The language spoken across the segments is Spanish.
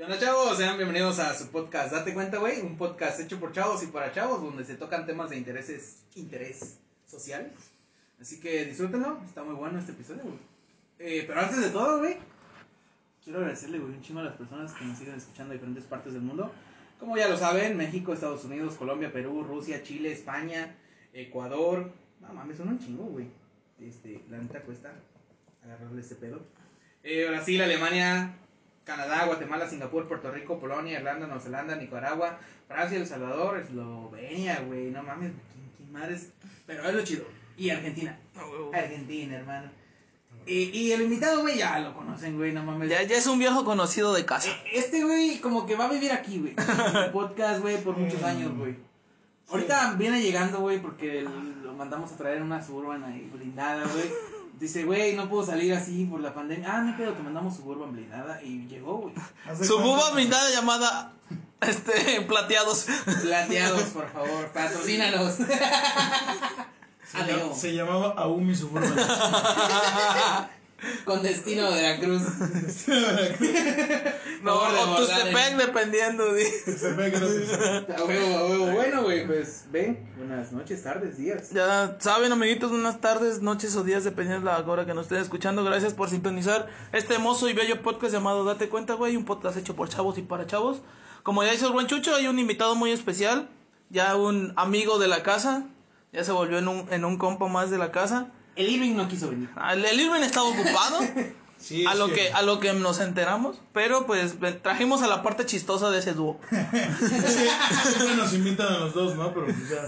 ¿Qué onda, chavos? Sean bienvenidos a su podcast Date Cuenta, güey. Un podcast hecho por chavos y para chavos, donde se tocan temas de intereses, interés social. Así que disfrútenlo, está muy bueno este episodio, güey. Eh, pero antes de todo, güey, quiero agradecerle, güey, un chingo a las personas que nos siguen escuchando de diferentes partes del mundo. Como ya lo saben, México, Estados Unidos, Colombia, Perú, Rusia, Chile, España, Ecuador. No mames, son un chingo, güey. Este, la neta cuesta agarrarle este pedo. Eh, Brasil, Alemania, Canadá, Guatemala, Singapur, Puerto Rico, Polonia, Irlanda, Nueva Zelanda, Nicaragua, Francia, El Salvador, Eslovenia, güey, no mames, ¿quién, quién madres? Pero es lo chido. Y Argentina. Argentina, hermano. Y, y el invitado, güey, ya lo conocen, güey, no mames. Ya, ya es un viejo conocido de casa. Eh, Este güey como que va a vivir aquí, güey. podcast, güey, por muchos años, güey. Ahorita viene llegando, güey, porque lo mandamos a traer una suburban ahí blindada, güey. Dice, güey, no puedo salir así por la pandemia. Ah, no pedo, te mandamos suburban blindada. Y llegó, güey. ¿Hace Su buba blindada llamada este plateados. Plateados, por favor, patrocínanos. Se llamaba Aumi Suburban. Con destino a Veracruz. No, o Tustepec, dependiendo. que no A huevo, a huevo. Bueno, güey, pues ven. Buenas noches, tardes, días. Ya saben, amiguitos, buenas tardes, noches o días, dependiendo de la hora que nos estén escuchando. Gracias por sintonizar este hermoso y bello podcast llamado Date Cuenta, güey. Un podcast hecho por chavos y para chavos. Como ya hizo el buen Chucho, hay un invitado muy especial. Ya un amigo de la casa. Ya se volvió en un, en un compa más de la casa. El Irving no quiso venir. Ah, El, el Irving estaba ocupado. Sí, a lo sí. que a lo que nos enteramos pero pues trajimos a la parte chistosa de ese dúo Siempre nos invitan a los dos, ¿no? Pero pues ya.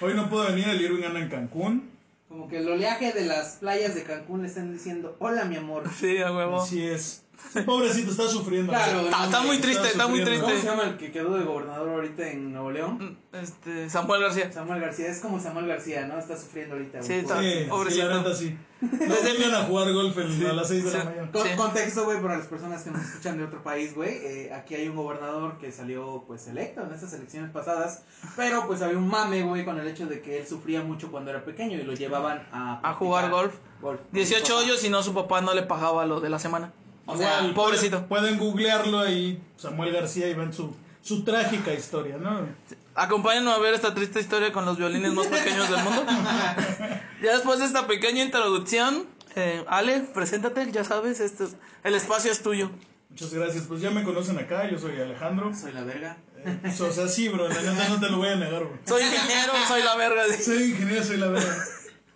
Hoy no puedo venir, el Irving anda en Cancún. Como que el oleaje de las playas de Cancún le están diciendo, hola mi amor. sí a huevo Así es. Pobrecito, está sufriendo. Claro, está, está muy triste está muy sufriendo. ¿Cómo se triste llama el que quedó de gobernador ahorita en Nuevo León? este Samuel García Samuel García, es como Samuel García, ¿no? Está sufriendo ahorita. Sí, está- por- Sí, sí, Pobrecito. la neta sí. No vengan a jugar golf en- a las 6 de la Sí. mañana. Con- Sí. Contexto, güey, para las personas que nos escuchan de otro país, güey. eh, aquí hay un gobernador que salió, pues, electo en estas elecciones pasadas. Pero, pues, había un mame, güey, con el hecho de que él sufría mucho cuando era pequeño y lo llevaban a... a jugar golf golf. 18 hoyos y no su papá no le pagaba lo de la semana O sea, Igual, pobrecito. Pueden, pueden googlearlo ahí, Samuel García, y ven su, su trágica historia, ¿no? acompáñenos a ver esta triste historia con los violines más pequeños del mundo ya después de esta pequeña introducción eh, Ale preséntate ya sabes este es- el espacio es tuyo Muchas gracias. Pues ya me conocen acá, yo soy Alejandro. Soy la verga. Eh, pues, o sea, sí, bro, la neta no te lo voy a negar, bro. soy ingeniero soy la verga dice. Soy ingeniero, soy la verdad.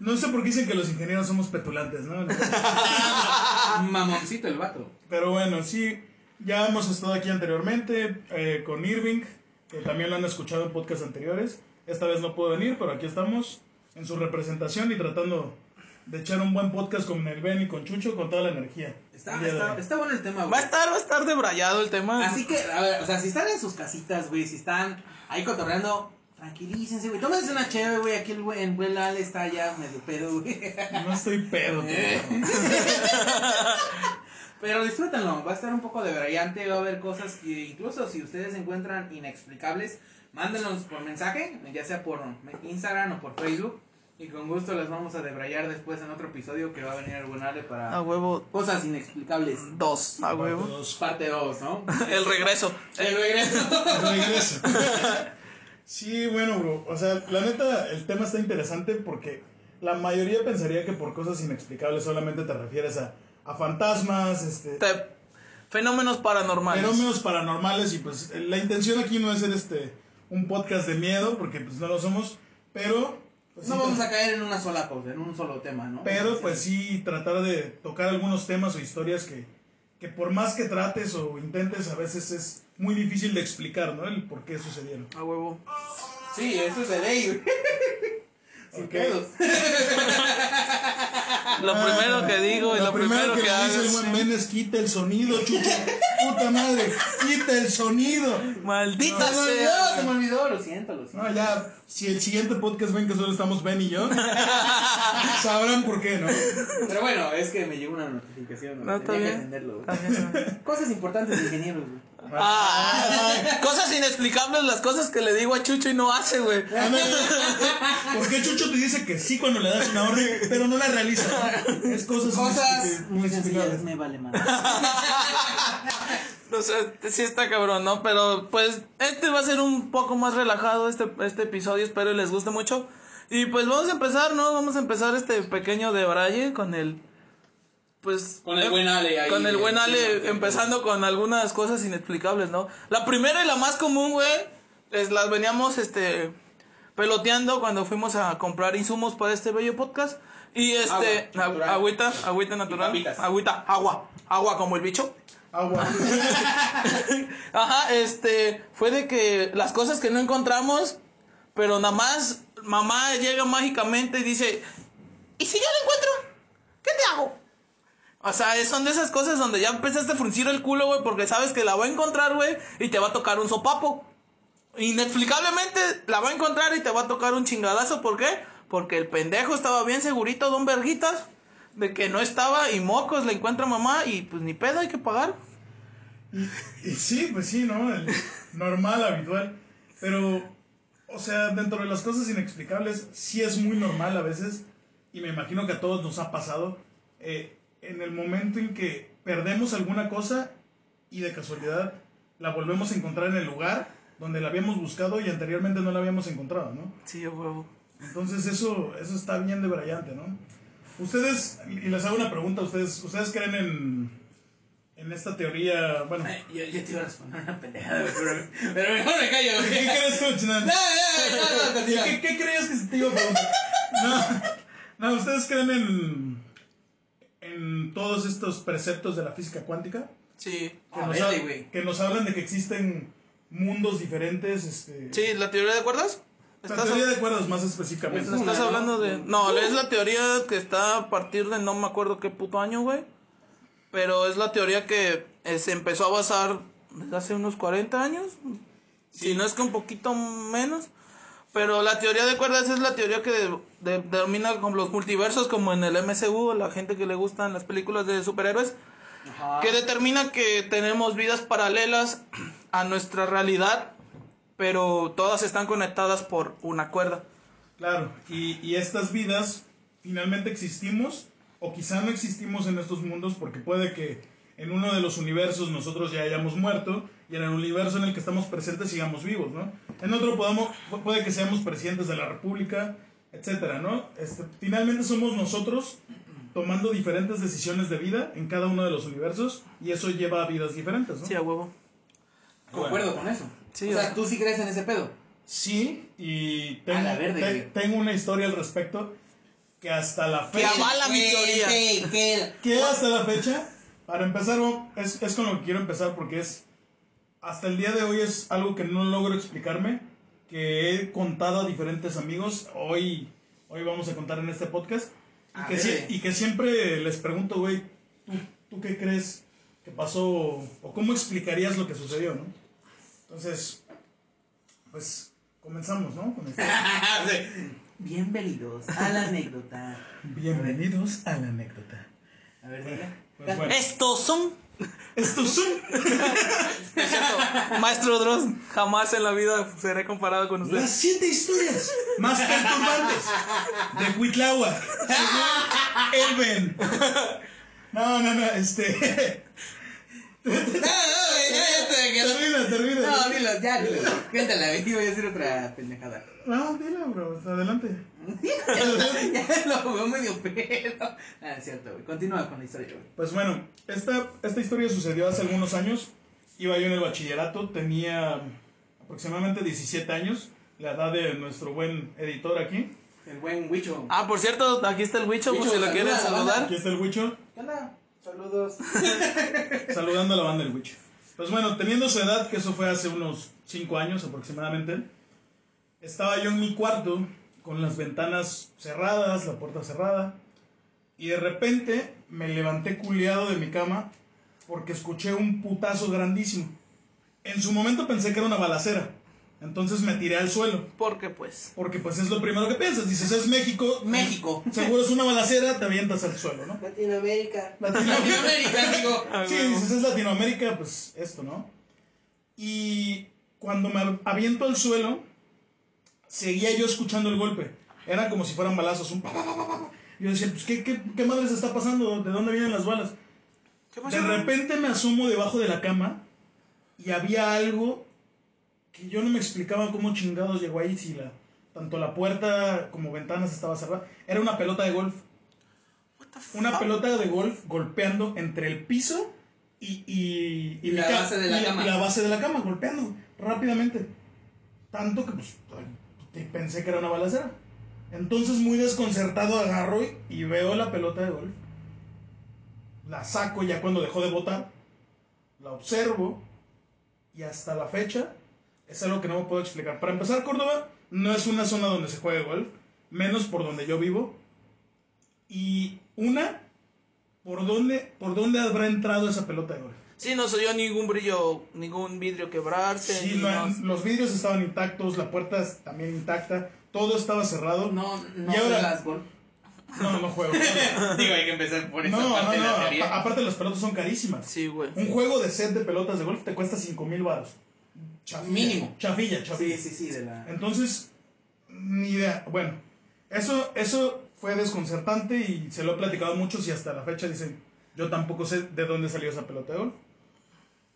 No sé por qué dicen que los ingenieros somos petulantes, ¿no? Mamoncito el vato. Pero bueno, sí, ya hemos estado aquí anteriormente eh, con Irving, que también lo han escuchado en podcasts anteriores. Esta vez no puedo venir, pero aquí estamos en su representación y tratando de echar un buen podcast con el Ben y con Chucho con toda la energía. Está, está, está bueno el tema, va a güey. estar va a estar debrayado el tema Así que, a ver, o sea, si están en sus casitas, güey, si están ahí cotorreando, tranquilícense, güey. Tómense una chévere, güey. Aquí el güey, el buen Lal está ya medio pedo, güey. No estoy pedo. Eh. Pero disfrútenlo, va a estar un poco de brillante, va a haber cosas que incluso si ustedes encuentran inexplicables, mándenos por mensaje, ya sea por Instagram o por Facebook, y con gusto las vamos a debrayar después en otro episodio que va a venir el buen Ale para a huevo cosas inexplicables. dos a huevo Dos. Parte 2, ¿no? el regreso El regreso. Regreso. Sí, bueno, bro. O sea, la neta, el tema está interesante porque la mayoría pensaría que por cosas inexplicables solamente te refieres a, a fantasmas, este, Te- fenómenos paranormales fenómenos paranormales y pues la intención aquí no es ser este un podcast de miedo porque pues no lo somos, pero pues, No sí, vamos a caer en una sola cosa, en un solo tema, ¿no? pero pues sí tratar de tocar algunos temas o historias que, que por más que trates o intentes a veces es muy difícil de explicar, ¿no? El por qué sucedieron. a huevo Sí, eso es de ley. Sin pedos. lo primero que digo y Lo lo primero que le dice el hago buen es quita el sonido, chucho. Puta madre, quita el sonido. maldita Se me olvidó, se sea me olvidó, lo siento, lo siento. No, ya, si el siguiente podcast ven que solo estamos Ben y yo, sabrán por qué, ¿no? Pero bueno, es que me llegó una notificación. No, No, está bien. Cosas importantes de ingenieros, güey. Ah, cosas inexplicables, las cosas que le digo a Chucho y no hace, güey. ¿Por qué Chucho te dice que sí cuando le das una orden, pero no la realiza? Es cosas, Cosas inexplicables. muy me vale más. O sea, sí está cabrón, ¿no? Pero pues este va a ser un poco más relajado este, este episodio, espero les guste mucho. Y pues vamos a empezar, ¿no? Vamos a empezar este pequeño de Braille con el... Pues... Con el buen Ale ahí. Con el buen Ale, sí, empezando con algunas cosas inexplicables, ¿no? La primera y la más común, güey, es las veníamos, este, peloteando cuando fuimos a comprar insumos para este bello podcast. Y este, Agua, agu- agüita, agüita natural, agüita, agua, agua como el bicho. Agua. Ajá, este, fue de que las cosas que no encontramos, pero nada más mamá llega mágicamente y dice, ¿y si yo lo encuentro? ¿Qué te hago? O sea, es- son de esas cosas donde ya empezaste a fruncir el culo, güey, porque sabes que la va a encontrar, güey, y te va a tocar un sopapo. Inexplicablemente la va a encontrar y te va a tocar un chingadazo, ¿por qué? Porque el pendejo estaba bien segurito, don Verguitas, de que no estaba y mocos le encuentra mamá y pues ni pedo hay que pagar. Y sí, pues sí, ¿no? Normal, habitual. Pero, o sea, dentro de las cosas inexplicables, sí es muy normal a veces, y me imagino que a todos nos ha pasado, eh, en el momento en que perdemos alguna cosa y de casualidad la volvemos a encontrar en el lugar donde la habíamos buscado y anteriormente no la habíamos encontrado, ¿no? Sí, a huevo. Entonces eso, eso está bien de brillante, ¿no? Ustedes, y les hago una pregunta, ¿ustedes, ustedes creen en, en esta teoría, bueno... Ay, Yo, yo te iba a responder una pendejada, pero, pero mejor me callo, ¿Qué crees tú, Chinan? No, no, no, no, continúa. ¿Qué, qué que se te iba a preguntar? No, no, ¿ustedes creen en, en todos estos preceptos de la física cuántica? Sí. Que, A nos, ver, hab- güey. que nos hablan de que existen mundos diferentes. Este, Sí, ¿la teoría de cuerdas? La ¿Estás, teoría de cuerdas más específicamente. Es estás hablando ¿no? de...? No, es la teoría que está a partir de no me acuerdo qué puto año, güey. Pero es la teoría que eh, se empezó a basar desde hace unos 40 años. Si no es que un poquito menos. Pero la teoría de cuerdas es la teoría que de- de- denomina como los multiversos, como en el MCU, la gente que le gustan las películas de superhéroes. Ajá. que determina que tenemos vidas paralelas a nuestra realidad, pero todas están conectadas por una cuerda. Claro, y, y estas vidas finalmente existimos o quizá no existimos en estos mundos porque puede que en uno de los universos nosotros ya hayamos muerto y en el universo en el que estamos presentes sigamos vivos, ¿no? En otro podamos, pu- puede que seamos presidentes de la república, etcétera, ¿no? Este, finalmente somos nosotros tomando diferentes decisiones de vida en cada uno de los universos y eso lleva a vidas diferentes, ¿no? Sí, a huevo. Concuerdo con eso. Sí, o sea- sea, tú sí crees en ese pedo. Sí, y tengo, A la verde, te- tengo una historia al respecto que hasta la Que fecha... avala mi teoría. Que, que, que hasta la fecha, para empezar, es, es con lo que quiero empezar porque es, hasta el día de hoy es algo que no logro explicarme, que he contado a diferentes amigos, hoy, hoy vamos a contar en este podcast, y, A que, y que siempre les pregunto, güey, ¿tú, ¿tú qué crees que pasó o cómo explicarías lo que sucedió, no? Entonces, pues comenzamos, ¿no? Con esto. Bienvenidos a la anécdota. Bienvenidos a la anécdota. A ver, diga. Pues bueno, Estos son... Es cierto, Maestro Dross, jamás en la vida seré comparado con usted. Las siete historias más perturbantes de Huitláhuac. según Elben. No, no, no, este. No, no, güey, ya, ya te. Termina, termina. No, dilo, ya, dilo. Cuéntala, iba a decir otra pendejada. No, dile, bro, adelante. ya lo veo medio pedo. Ah, es cierto, güey. Continúa con la historia, güey. Pues bueno, esta, esta historia sucedió hace algunos años. Iba yo en el bachillerato, tenía aproximadamente 17 años, la edad de nuestro buen editor aquí. El buen Wicho. Ah, por cierto, aquí está el Wicho, por Wicho, si lo quieren banda. saludar. Aquí está el Huicho. ¿Qué onda? Saludos. saludando a la banda del Witch. Pues bueno, teniendo su edad, que eso fue hace unos 5 años aproximadamente, estaba yo en mi cuarto con las ventanas cerradas, la puerta cerrada, y de repente me levanté culeado de mi cama porque escuché un putazo grandísimo. En su momento pensé que era una balacera, entonces me tiré al suelo, Porque pues... porque pues es lo primero que piensas, dices es México, México. seguro es una balacera, te avientas al suelo, ¿no? Latinoamérica. Latinoamérica. Latinoamérica, amigo. Ah, Sí, dices, es Latinoamérica, pues esto, ¿no? Y cuando me aviento al suelo, seguía yo escuchando el golpe. Era como si fueran balazos. Un... Yo decía, pues, ¿qué, qué, qué madres está pasando? ¿De dónde vienen las balas? ¿Qué? De repente me asomo debajo de la cama y había algo que yo no me explicaba cómo chingados llegó ahí si la, tanto la puerta como ventanas estaba cerrada. Era una pelota de golf. What the fuck? Una pelota de golf golpeando entre el piso y, y, Y la base de la y cama. la base de la cama, golpeando rápidamente. Tanto que pues, pensé que era una balacera. Entonces, muy desconcertado, agarro y, y veo la pelota de golf. La saco ya cuando dejó de botar. La observo. Y hasta la fecha es algo que no me puedo explicar. Para empezar, Córdoba no es una zona donde se juegue golf. Menos por donde yo vivo. Y una, ¿por dónde, ¿por dónde habrá entrado esa pelota de golf? Sí, no se oyó ningún brillo, ningún vidrio quebrarse. Sí, no, los vidrios estaban intactos, la puerta también intacta, todo estaba cerrado. No, no Y ahora- golf. no, no juego. Digo, hay que empezar por esa No, no, parte de no, la apa- teoría. aparte las pelotas son carísimas. Sí, güey. Un juego de set de pelotas de golf te cuesta 5 mil baros. Mínimo. Chafilla, chafilla. Sí, sí, sí, de la... Entonces, ni idea. Bueno, eso, eso fue desconcertante y se lo he platicado a muchos y hasta la fecha dicen, yo tampoco sé de dónde salió esa pelota de golf.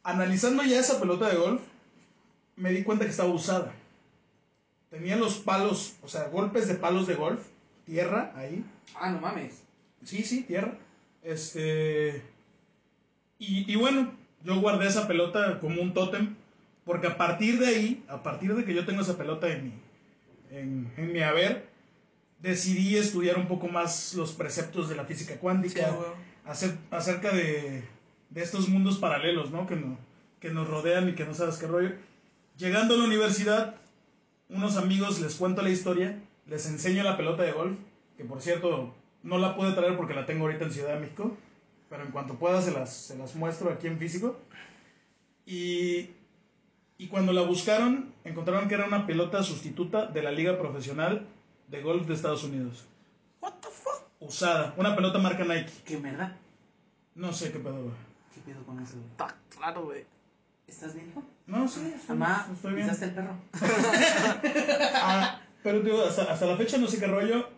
Analizando ya esa pelota de golf, me di cuenta que estaba usada. Tenía los palos, o sea, golpes de palos de golf, tierra ahí. Ah, no mames. Sí, sí, tierra. Este. Y, y bueno, yo guardé esa pelota como un tótem. Porque a partir de ahí, a partir de que yo tengo esa pelota en mi, en, en mi haber, decidí estudiar un poco más los preceptos de la física Sí, cuántica, acer- acerca de, de estos mundos paralelos, ¿no? Que, no, que nos rodean y que no sabes qué rollo. Llegando a la universidad, unos amigos les cuento la historia, les enseño la pelota de golf, que por cierto no la pude traer porque la tengo ahorita en Ciudad de México, pero en cuanto pueda se las, se las muestro aquí en físico. Y, y cuando la buscaron, encontraron que era una pelota sustituta de la Liga Profesional de Golf de Estados Unidos. What the fuck? Usada, una pelota marca Nike. ¿Qué verdad? No sé qué pedo, güey. ¿Qué pedo con eso, güey? Está claro, güey. ¿Estás bien, hijo? No, sí, estoy, Mamá, estoy bien. ¿pisaste el perro? Ah, pero digo, hasta, hasta la fecha no sé qué rollo.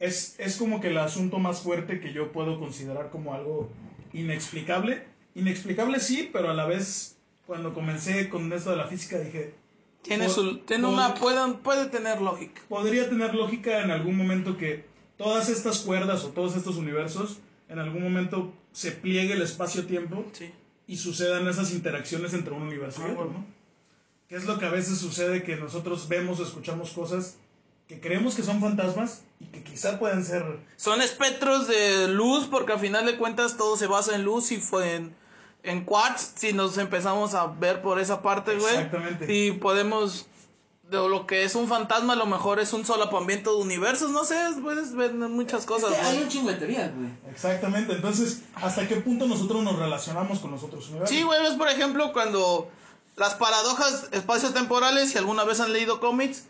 Es, es como que el asunto más fuerte que yo puedo considerar como algo inexplicable. Inexplicable sí, pero a la vez, cuando comencé con esto de la física, dije, Tiene su. Tiene una. Puede, puede tener lógica. podría tener lógica en algún momento que todas estas cuerdas o todos estos universos, en algún momento se pliegue el espacio-tiempo Sí. y sucedan esas interacciones entre un universo y Ah, otro, bueno. ¿no? Que es lo que a veces sucede que nosotros vemos o escuchamos cosas que creemos que son fantasmas y que quizá pueden ser... Son espectros de luz, porque al final de cuentas todo se basa en luz y fue en, en quartz. Si nos empezamos a ver por esa parte, güey. Exactamente. Y podemos. De lo que es un fantasma, a lo mejor es un solapamiento de universos. No sé, puedes ver muchas cosas, Es que hay un chingo de teorías, güey. Exactamente, entonces, ¿hasta qué punto nosotros nos relacionamos con los otros universos? Sí, güey, es por ejemplo cuando las paradojas espaciotemporales, si alguna vez han leído cómics,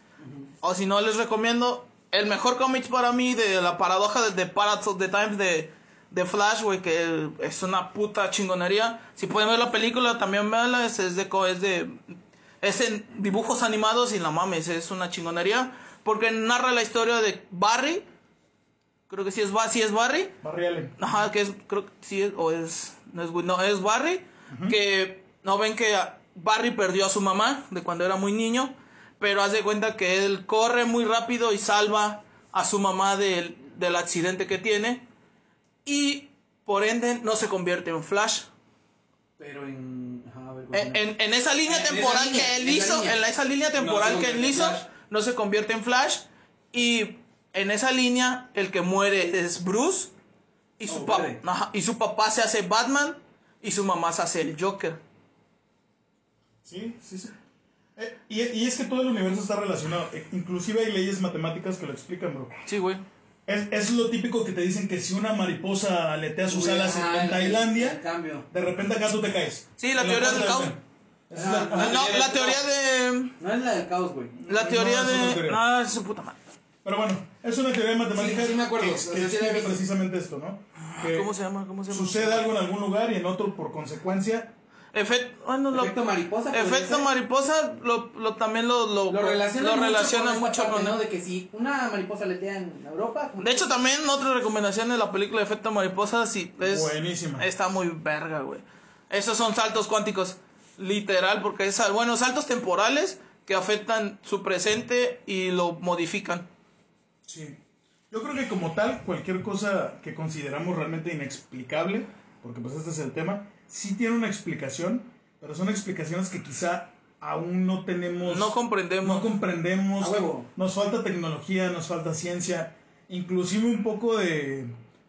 o si no les recomiendo, el mejor cómic para mí de la paradoja de, de Paradox of the Times de, de Flash, güey, que es una puta chingonería. Si pueden ver la película, también véanla, es, es de, es de, es en dibujos animados y la mames, es una chingonería, porque narra la historia de Barry, creo que sí es, sí es Barry, Barry Allen. Ajá, que es, creo que sí es, o es, no es, no, es Barry, que no ven que Barry perdió a su mamá de cuando era muy niño, pero hace cuenta que él corre muy rápido y salva a su mamá del, del accidente que tiene y por ende no se convierte en Flash. Pero en... Ajá, a ver, En, en- en esa línea En esa temporal línea, que él en esa hizo, línea. en la- esa línea No temporal se que él convierte en hizo, Flash. no se convierte en Flash. Y en esa línea, el que muere es Bruce. Y su, Oh, pa- muere. ajá, y su papá se hace Batman. Y su mamá se hace el Joker. Sí, sí, sí. Eh, y, y es que todo el universo está relacionado. Eh, inclusive hay leyes matemáticas que lo explican, bro. Sí, güey. Es, es lo típico que te dicen que si una mariposa aletea sus alas en, en Tailandia, cambio. de repente acá tú te caes. Sí, la teoría del caos. Ah, la- Ah, no, la teoría de. No es la del caos, güey. La No, teoría de. Ah, es su puta madre. Pero bueno, es una teoría matemática Sí, sí me acuerdo. que, que explica precisamente esto, ¿no? Que ¿Cómo se llama? ¿Cómo se llama? sucede algo en algún lugar y en otro por consecuencia. Efecto, bueno, lo- Efecto mariposa. podría efecto ser. mariposa lo, lo- también lo, lo, Lo relaciona mucho, relaciona con, esta mucho parte, con ¿no? De que si una mariposa letea en Europa... De hecho, también otra recomendación de la película Efecto Mariposa, sí, es, Buenísima. está muy verga, güey. Esos son saltos cuánticos. literal, porque es, sal- bueno, saltos temporales que afectan su presente y lo modifican. Sí. Yo creo que como tal, cualquier cosa que consideramos realmente inexplicable, porque pues este es el tema, sí tiene una explicación, pero son explicaciones que quizá aún no tenemos... No comprendemos. No comprendemos. A huevo. Nos falta tecnología, nos falta ciencia, inclusive un poco de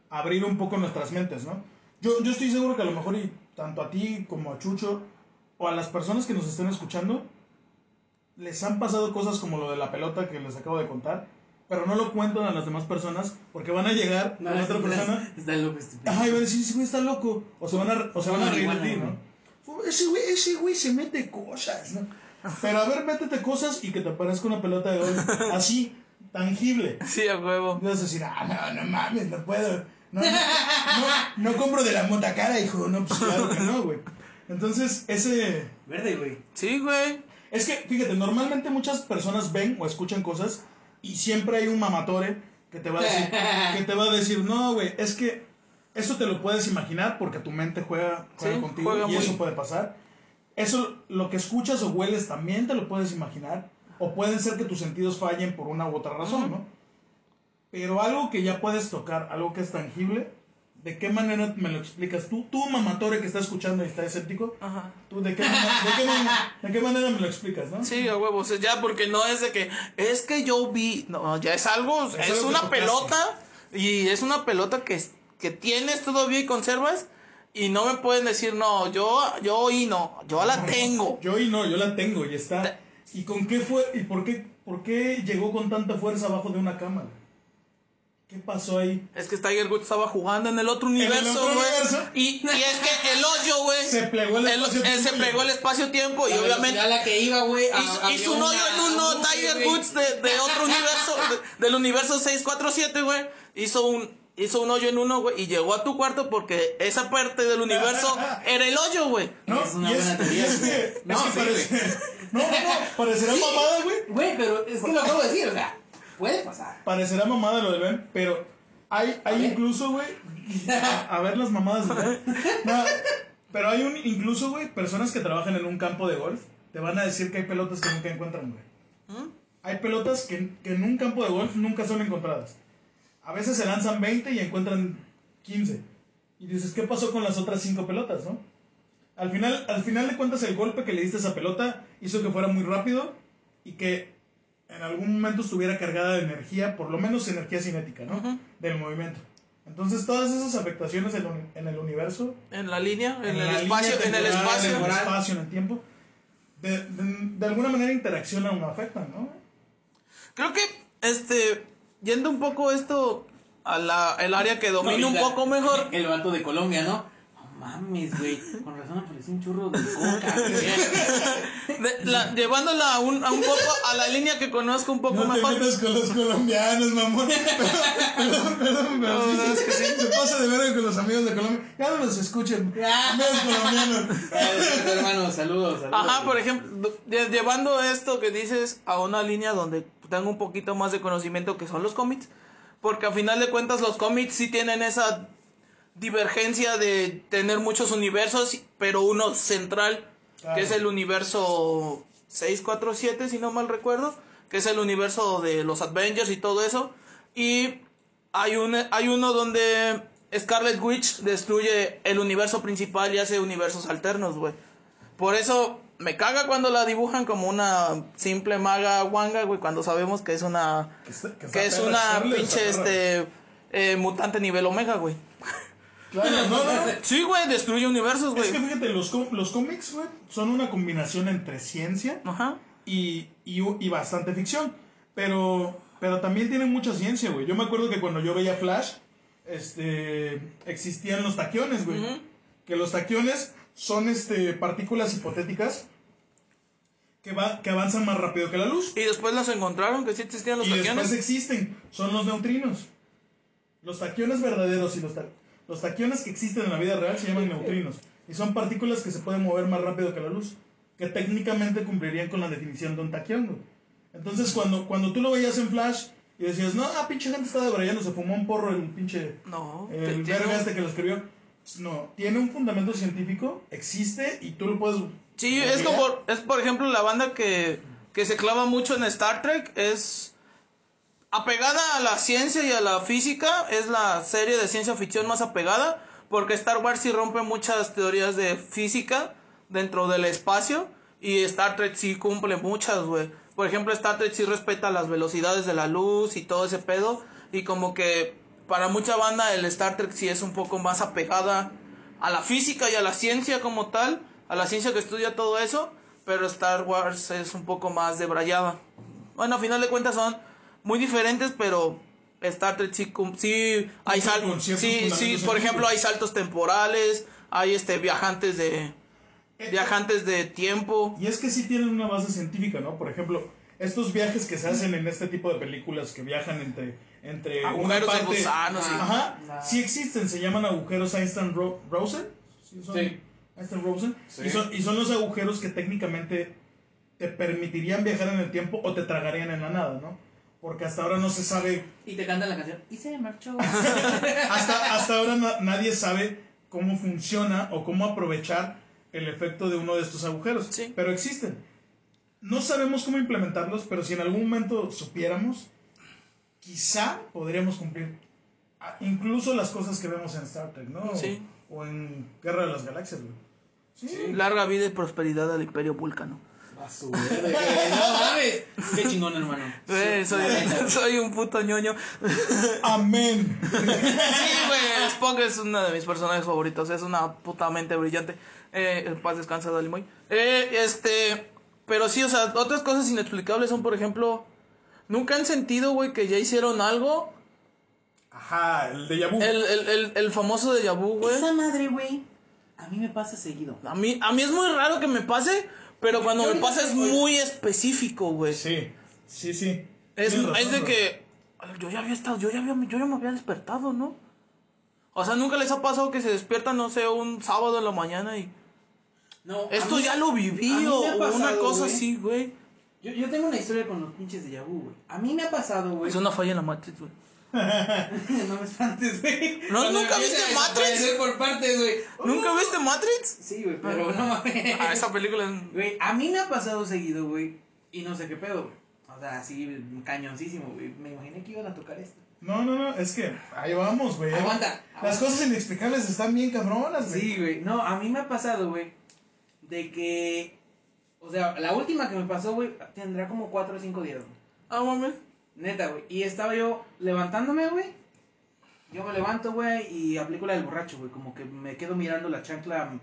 abrir un poco nuestras mentes, ¿no? Yo, yo estoy seguro que a lo mejor y tanto a ti como a Chucho o a las personas que nos estén escuchando les han pasado cosas como lo de la pelota que les acabo de contar, pero no lo cuentan a las demás personas porque van a llegar No, con otra persona Está loco este. Ajá, y van a decir, ese güey está loco. O se van a, o se van a reír de ti, ¿no? Ese güey, ese güey se mete cosas, ¿no? Pero a ver, métete cosas y que te aparezca una pelota de golf así, tangible. Sí, a huevo. Y vas a decir, ah, no, no mames, no puedo. No, no, no, no compro de la motacara, hijo. No, pues claro que no, güey. Entonces, ese... Verde, güey. Sí, güey. Es que, fíjate, normalmente muchas personas ven o escuchan cosas y siempre hay un mamatore que te va a decir, que te va a decir, no, güey, es que eso te lo puedes imaginar porque tu mente juega, juega Sí, contigo juega y muy- eso puede pasar. Eso, lo que escuchas o hueles también te lo puedes imaginar o pueden ser que tus sentidos fallen por una u otra razón, ¿no? Pero algo que ya puedes tocar, algo que es tangible, ¿de qué manera me lo explicas tú? Tú, mamatore que está escuchando y está escéptico, Ajá. ¿tú de qué, manera, de qué manera- de qué manera me lo explicas, no? Sí, a huevo. O sea, ya, porque no es de que, es que yo vi. No, ya es algo. Es Es, algo que una pelota. Y es una pelota que, que tienes todavía y conservas. Y no me pueden decir, no, yo, yo oí no. Yo la tengo. Yo y no, yo la tengo y está. ¿Y con qué fue? ¿Y por qué, por qué llegó con tanta fuerza abajo de una cámara? ¿Qué pasó ahí? Es que Tiger Woods estaba jugando en el otro universo, güey. Y, y es que el hoyo, güey. Se plegó el el- espacio-tiempo eh, se y- plegó el espacio-tiempo. Y La obviamente. a la que iba, güey. Hizo, un hoyo en uno un- Tiger. Woods de, de otro universo, de- del universo 647, güey. Hizo un, hizo un hoyo en uno, güey, y llegó a tu cuarto porque esa parte del universo era el hoyo, güey. No, Es una buena teoría, y es güey. que, No, es que sí, parece- no, no, no, parecerá mamada, güey. Güey, pero es que lo acabo de decir, o sea, puede pasar. Parecerá mamada lo del Ben, pero hay, hay incluso, güey, a, a ver las mamadas Ben. No, pero hay un, incluso, güey, personas que trabajan en un campo de golf, te van a decir que hay pelotas que nunca encuentran, güey. ¿Mm? Hay pelotas que, que en un campo de golf nunca son encontradas. A veces se lanzan 20 y encuentran 15. Y dices, ¿qué pasó con las otras 5 pelotas, no? Al final, al final de cuentas, el golpe que le diste a esa pelota hizo que fuera muy rápido y que en algún momento estuviera cargada de energía, por lo menos energía cinética, ¿no? Del movimiento. Entonces, todas esas afectaciones en, el universo, En la línea, en, el espacio, línea en el temporal, espacio. en el espacio, en el tiempo, de, de, de alguna manera interaccionan o afectan, ¿no? Creo que, este, yendo un poco esto a la, el área que domina No, un poco mejor. El vato de Colombia, ¿no? Mames, güey. Con razón apareció un churro de coca, güey. de- la- llevándola a un, a un poco a la línea que conozco un poco No te mejor. metas con los colombianos, mamón. Perdón, perdón, pero No, es que sí. se pasa de ver con los amigos de Colombia. Ya no los escuchen. Amigos colombianos. Hermano, saludos, saludos. Ajá, por ejemplo, lle- llevando esto que dices a una línea donde tengo un poquito más de conocimiento que son los cómics, porque a final de cuentas los cómics sí tienen esa divergencia de tener muchos universos, pero uno central, Claro. que es el universo 647, si no mal recuerdo, que es el universo de los Avengers y todo eso, y hay, un, hay uno donde Scarlet Witch destruye el universo principal y hace universos alternos, güey. Por eso me caga cuando la dibujan como una simple maga wanga, güey, cuando sabemos que es una Que, es una pinche este eh, mutante nivel omega, güey. Claro, no, no, no. Sí, güey, destruye universos, Es que güey. fíjate, los, los cómics, güey, son una combinación entre ciencia Ajá. y, y, y bastante ficción. Pero, pero también tienen mucha ciencia, güey. Yo me acuerdo que cuando yo veía Flash, este, existían los taquiones, güey. Que los taquiones son este, partículas hipotéticas que, va, que avanzan más rápido que la luz. Y después las encontraron que sí existían los y después taquiones. existen, son los neutrinos. Los taquiones verdaderos y los, ta- los taquiones que existen en la vida real se llaman neutrinos. Y son partículas que se pueden mover más rápido que la luz. Que técnicamente cumplirían con la definición de un taquión, güey. Entonces, cuando, cuando tú lo veías en Flash y decías, no, ah, pinche gente está debrayando, se fumó un porro el pinche. No, El verga un- este que lo escribió. No, tiene un fundamento científico, existe y tú lo puedes. Sí, es como, es por ejemplo la banda que, que se clava mucho en Star Trek, es apegada a la ciencia y a la física, es la serie de ciencia ficción más apegada, porque Star Wars sí rompe muchas teorías de física dentro del espacio, y Star Trek sí cumple muchas, güey. Por ejemplo, Star Trek sí respeta las velocidades de la luz y todo ese pedo, y como que para mucha banda el Star Trek sí es un poco más apegada a la física y a la ciencia como tal, a la ciencia que estudia todo eso, pero Star Wars es un poco más debrayada. Bueno, a final de cuentas son muy diferentes, pero Star Trek sí, sí hay saltos, sí, sí, por ejemplo hay saltos temporales, hay este viajantes de viajantes de tiempo. Y es que sí tienen una base científica, ¿no? Por ejemplo, estos viajes que se hacen en este tipo de películas que viajan entre, entre una Agujeros de parte... gusano, sí. Ajá, Ah. sí existen, se llaman agujeros Einstein-Rosen. Sí, son Sí. Einstein-Rosen. Sí. Y, son, y son los agujeros que técnicamente te permitirían viajar en el tiempo o te tragarían en la nada, ¿no? Porque hasta ahora no se sabe Y te cantan la canción. Y se marchó. hasta, hasta ahora na- nadie sabe cómo funciona o cómo aprovechar el efecto de uno de estos agujeros. Sí. Pero existen. No sabemos cómo implementarlos, pero si en algún momento supiéramos, quizá podríamos cumplir incluso las cosas que vemos en Star Trek, ¿no? Sí. O en Guerra de las Galaxias, güey. Sí. Larga vida y prosperidad al Imperio Vulcano. A su verde. No mames. Qué chingón, hermano. Güey, soy, soy un puto ñoño. Amén. Sí, güey, Spock es uno de mis personajes favoritos. Es una puta mente brillante. Eh, en paz descansa, Dali Moy. Eh, este. Pero sí, o sea, otras cosas inexplicables son, por ejemplo. Nunca han sentido, güey, que ya hicieron algo. Ajá, el de vu. El, el, el, el famoso de Yabu, güey. Esa madre, güey. A mí me pasa seguido. A mí, a mí es muy raro que me pase, pero cuando Yo me pasa es muy específico, güey. Sí, sí, sí. Es, razón, es de bro. que yo ya había estado, yo ya había, yo ya me había despertado, ¿no? O sea, nunca les ha pasado que se despiertan, no sé, un sábado en la mañana y No, esto mí- ya lo viví o una cosa güey. así, güey. Yo, yo tengo una historia con los pinches de Yabu, güey. A mí me ha pasado, güey. Es una falla en la Matrix, güey. No me espantes, güey. ¿No- Cuando nunca viste Matrix? por partes, güey. ¿Nunca viste Matrix? Sí, güey, pero no mames. Ah, esa película es... Güey, a mí me ha pasado seguido, güey. Y no sé qué pedo, güey. O sea, así, cañoncísimo, güey. Me imaginé que iban a tocar esto. No, no, no, es que ahí vamos, güey. Aguanta, Las aguanta. cosas inexplicables están bien cabronas, güey. Sí, güey. No, a mí me ha pasado, güey. De que. O sea, la última que me pasó, güey, tendrá como 4 o 5 días, güey. Ah, mames. Neta, güey. Y estaba yo levantándome, güey. Yo me levanto, güey, y aplico la del borracho, güey. Como que me quedo mirando la chancla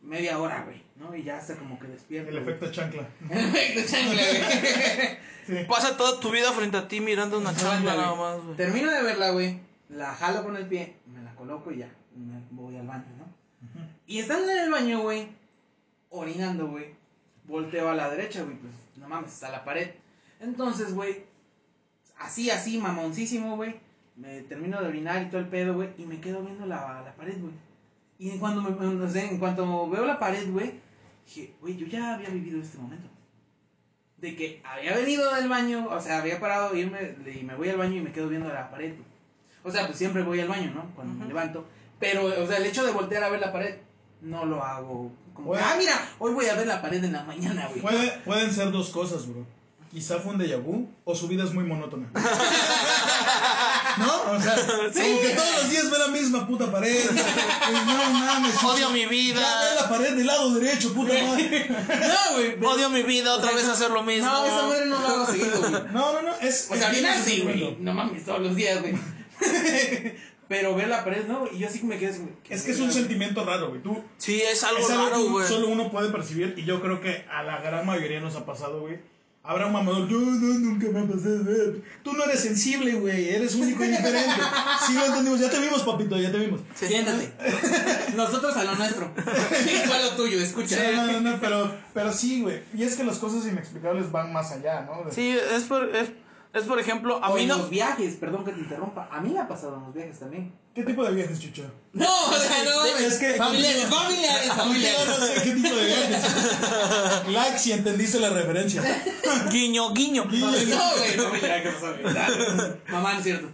media hora, güey. ¿No? Y ya hasta como que despierto. El güey. efecto chancla. El efecto chancla, güey. Sí. Pasa toda tu vida frente a ti mirando una chancla nada más, güey. Termino de verla, güey. La jalo con el pie, me la coloco y ya. Me voy al baño, ¿no? Y estando en el baño, güey, orinando, güey, volteo a la derecha, güey, pues no mames, está la pared. Entonces, güey, así, así, mamoncísimo, güey, me termino de orinar y todo el pedo, güey, y me quedo viendo la, la pared, güey. Y en cuanto, me, no sé, en cuanto veo la pared, güey, dije, güey, yo ya había vivido este momento. De que había venido del baño, o sea, había parado irme, y me voy al baño y me quedo viendo la pared, güey. O sea, pues siempre voy al baño, ¿no? Cuando me levanto. Pero, o sea, el hecho de voltear a ver la pared, no lo hago. Como, que, ah, mira, hoy voy a ver la pared en la mañana, güey. Puede- pueden ser dos cosas, bro. Quizá fue un déjà vu o su vida es muy monótona. ¿No? O sea, como que todos los días ve la misma puta pared. No mames. Odio mi Ya vida. ve la pared del lado derecho, puta madre. No, güey. pero- Odio mi vida, otra vez hacer lo mismo. No, esa madre no lo hago seguido, güey. No, no, no. Es, O sea, es- orinar es- sí, güey. No mames, todos los días, güey. Pero ver la pared, no, y yo así me quedé así. Es que es un sentimiento raro, güey. Tú, Sí, es algo es algo raro, que güey. solo uno puede percibir y yo creo que a la gran mayoría nos ha pasado, güey. Habrá un mamador, yo no, nunca me ha pasado. güey". Tú no eres sensible, güey, eres único y diferente. Sí lo entendimos, ya te vimos, papito, ya te vimos. Sí. Siéntate. Nosotros a lo nuestro. Y tú a lo tuyo, escucha. No, no, no, no, pero, pero sí, güey. Y es que las cosas inexplicables van más allá, ¿no? Sí, es por, es, es por ejemplo, a O mí en no... los viajes, perdón que te interrumpa. A mí me ha pasado en los viajes también. ¿Qué tipo de viajes, Chucho? No, o sea, no, Es que- familiares, familiares, no familiares. sé qué tipo de viajes. like si entendiste la referencia. Guiño, guiño. No, güey, familiar, ¿qué pasó, güey? Mamá, no es cierto.